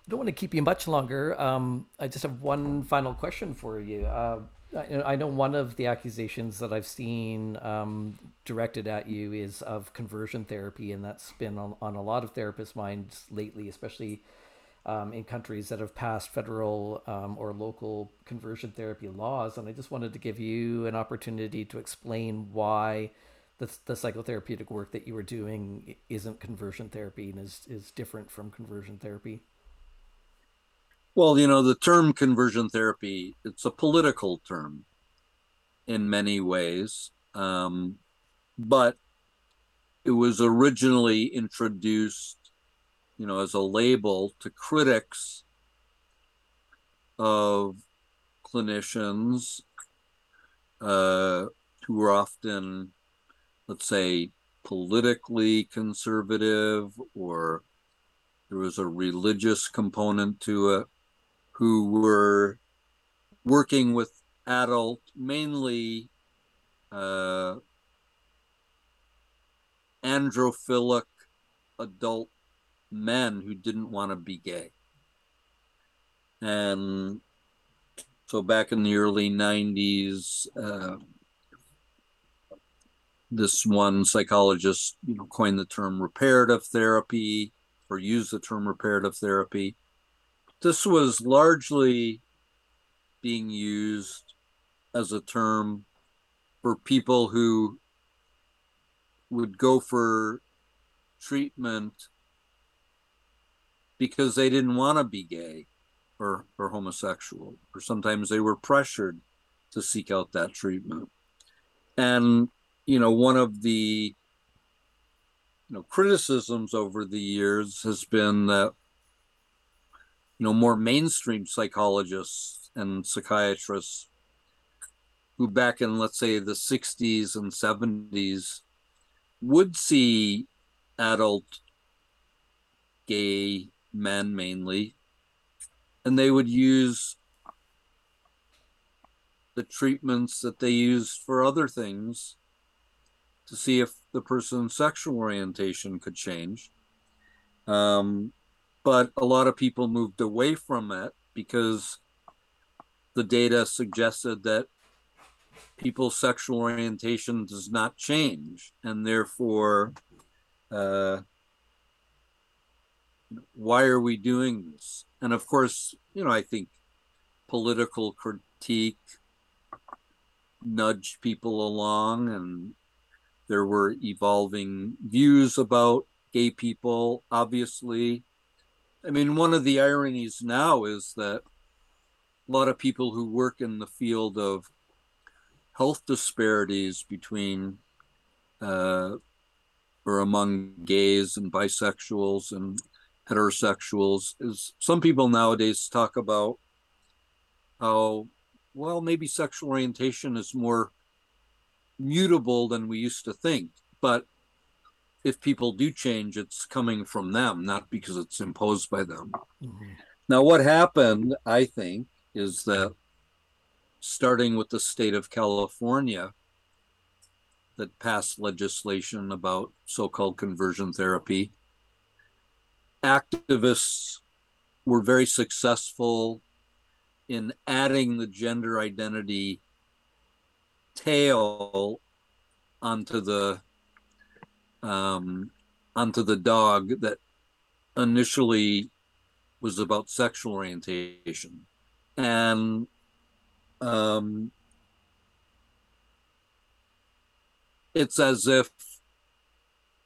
Don't want to keep you much longer. Um, I just have one final question for you. Uh, I, I know one of the accusations that I've seen um, directed at you is of conversion therapy, and that's been on, on a lot of therapists' minds lately, especially um, in countries that have passed federal um, or local conversion therapy laws. And I just wanted to give you an opportunity to explain why the, the psychotherapeutic work that you were doing isn't conversion therapy and is, is different from conversion therapy. Well, you know, the term conversion therapy, it's a political term in many ways. Um, but it was originally introduced you know, as a label to critics of clinicians uh, who were often, let's say, politically conservative or there was a religious component to it, who were working with adult, mainly uh, androphilic adult men who didn't want to be gay. And so back in the early 90s, uh, this one psychologist, you know, coined the term reparative therapy or used the term reparative therapy. This was largely being used as a term for people who would go for treatment because they didn't want to be gay or, or homosexual, or sometimes they were pressured to seek out that treatment. And, you know, one of the you know criticisms over the years has been that you know more mainstream psychologists and psychiatrists who back in let's say the 60s and 70s would see adult gay men mainly, and they would use the treatments that they used for other things to see if the person's sexual orientation could change. Um, but a lot of people moved away from it because the data suggested that people's sexual orientation does not change, and therefore, uh, why are we doing this? And of course, you know, I think political critique nudged people along and there were evolving views about gay people obviously i mean one of the ironies now is that a lot of people who work in the field of health disparities between uh, or among gays and bisexuals and heterosexuals is some people nowadays talk about how well maybe sexual orientation is more mutable than we used to think but if people do change it's coming from them not because it's imposed by them mm-hmm. now what happened i think is that starting with the state of california that passed legislation about so-called conversion therapy activists were very successful in adding the gender identity tail onto the um, onto the dog that initially was about sexual orientation. And um, it's as if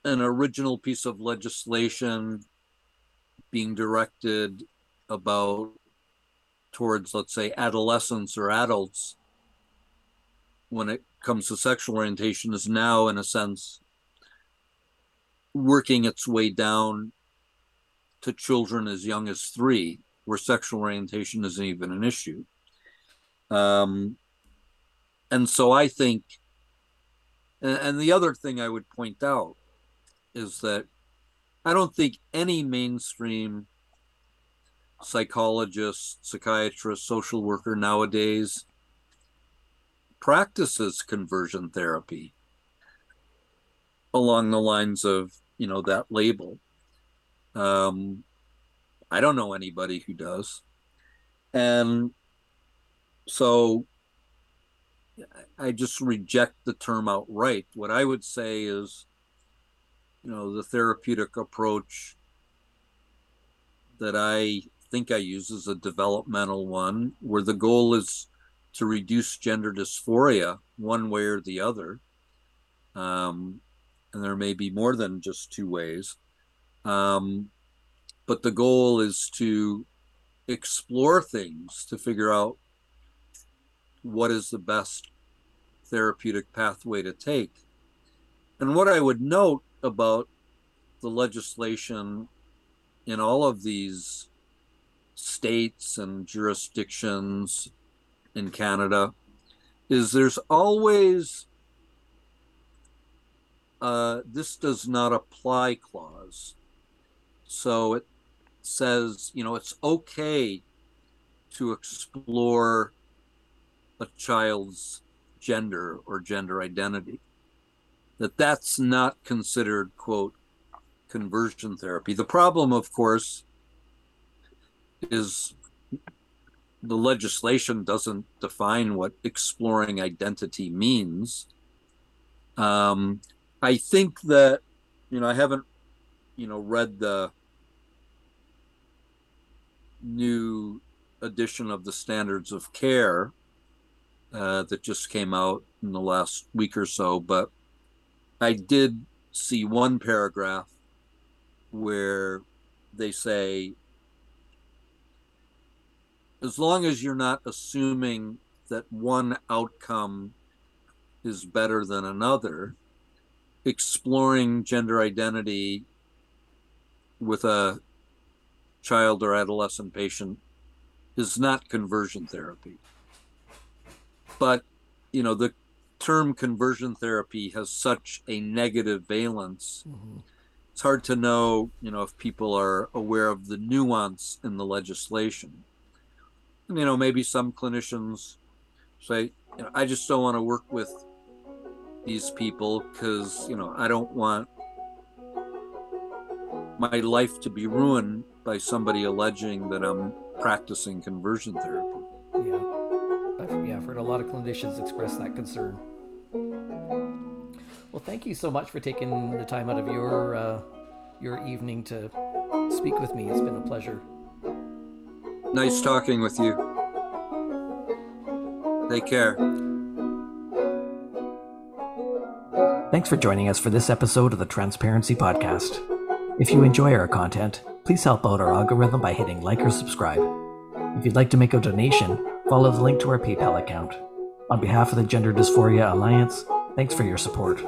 an original piece of legislation being directed about towards let's say adolescents or adults when it comes to sexual orientation is now in a sense working its way down to children as young as three where sexual orientation isn't even an issue um, and so i think and, and the other thing i would point out is that I don't think any mainstream psychologist, psychiatrist, social worker nowadays practices conversion therapy. along the lines of you know that label. Um, I don't know anybody who does, and so I just reject the term outright. What I would say is, you know, the therapeutic approach that I think I use is a developmental one, where the goal is to reduce gender dysphoria one way or the other. Um, and there may be more than just two ways. Um, but the goal is to explore things to figure out what is the best therapeutic pathway to take. And what I would note about the legislation in all of these states and jurisdictions in Canada is there's always uh, this does not apply clause. So it says, you know, it's okay to explore a child's gender or gender identity. That that's not considered, quote, conversion therapy. The problem, of course, is the legislation doesn't define what exploring identity means. Um, I think that, you know, I haven't, you know, read the new edition of the standards of care uh, that just came out in the last week or so, but I did see one paragraph where they say as long as you're not assuming that one outcome is better than another, exploring gender identity with a child or adolescent patient is not conversion therapy. But, you know, the term conversion therapy has such a negative valence. Mm-hmm. It's hard to know, you know, if people are aware of the nuance in the legislation. And, you know, maybe some clinicians say, you know, I just don't want to work with these people because you know I don't want my life to be ruined by somebody alleging that I'm practicing conversion therapy. Yeah, I've, yeah, I've heard a lot of clinicians express that concern. Well, thank you so much for taking the time out of your uh, your evening to speak with me. It's been a pleasure. Nice talking with you. Take care. Thanks for joining us for this episode of the Transparency Podcast. If you enjoy our content, please help out our algorithm by hitting like or subscribe. If you'd like to make a donation, follow the link to our PayPal account. On behalf of the Gender Dysphoria Alliance, thanks for your support.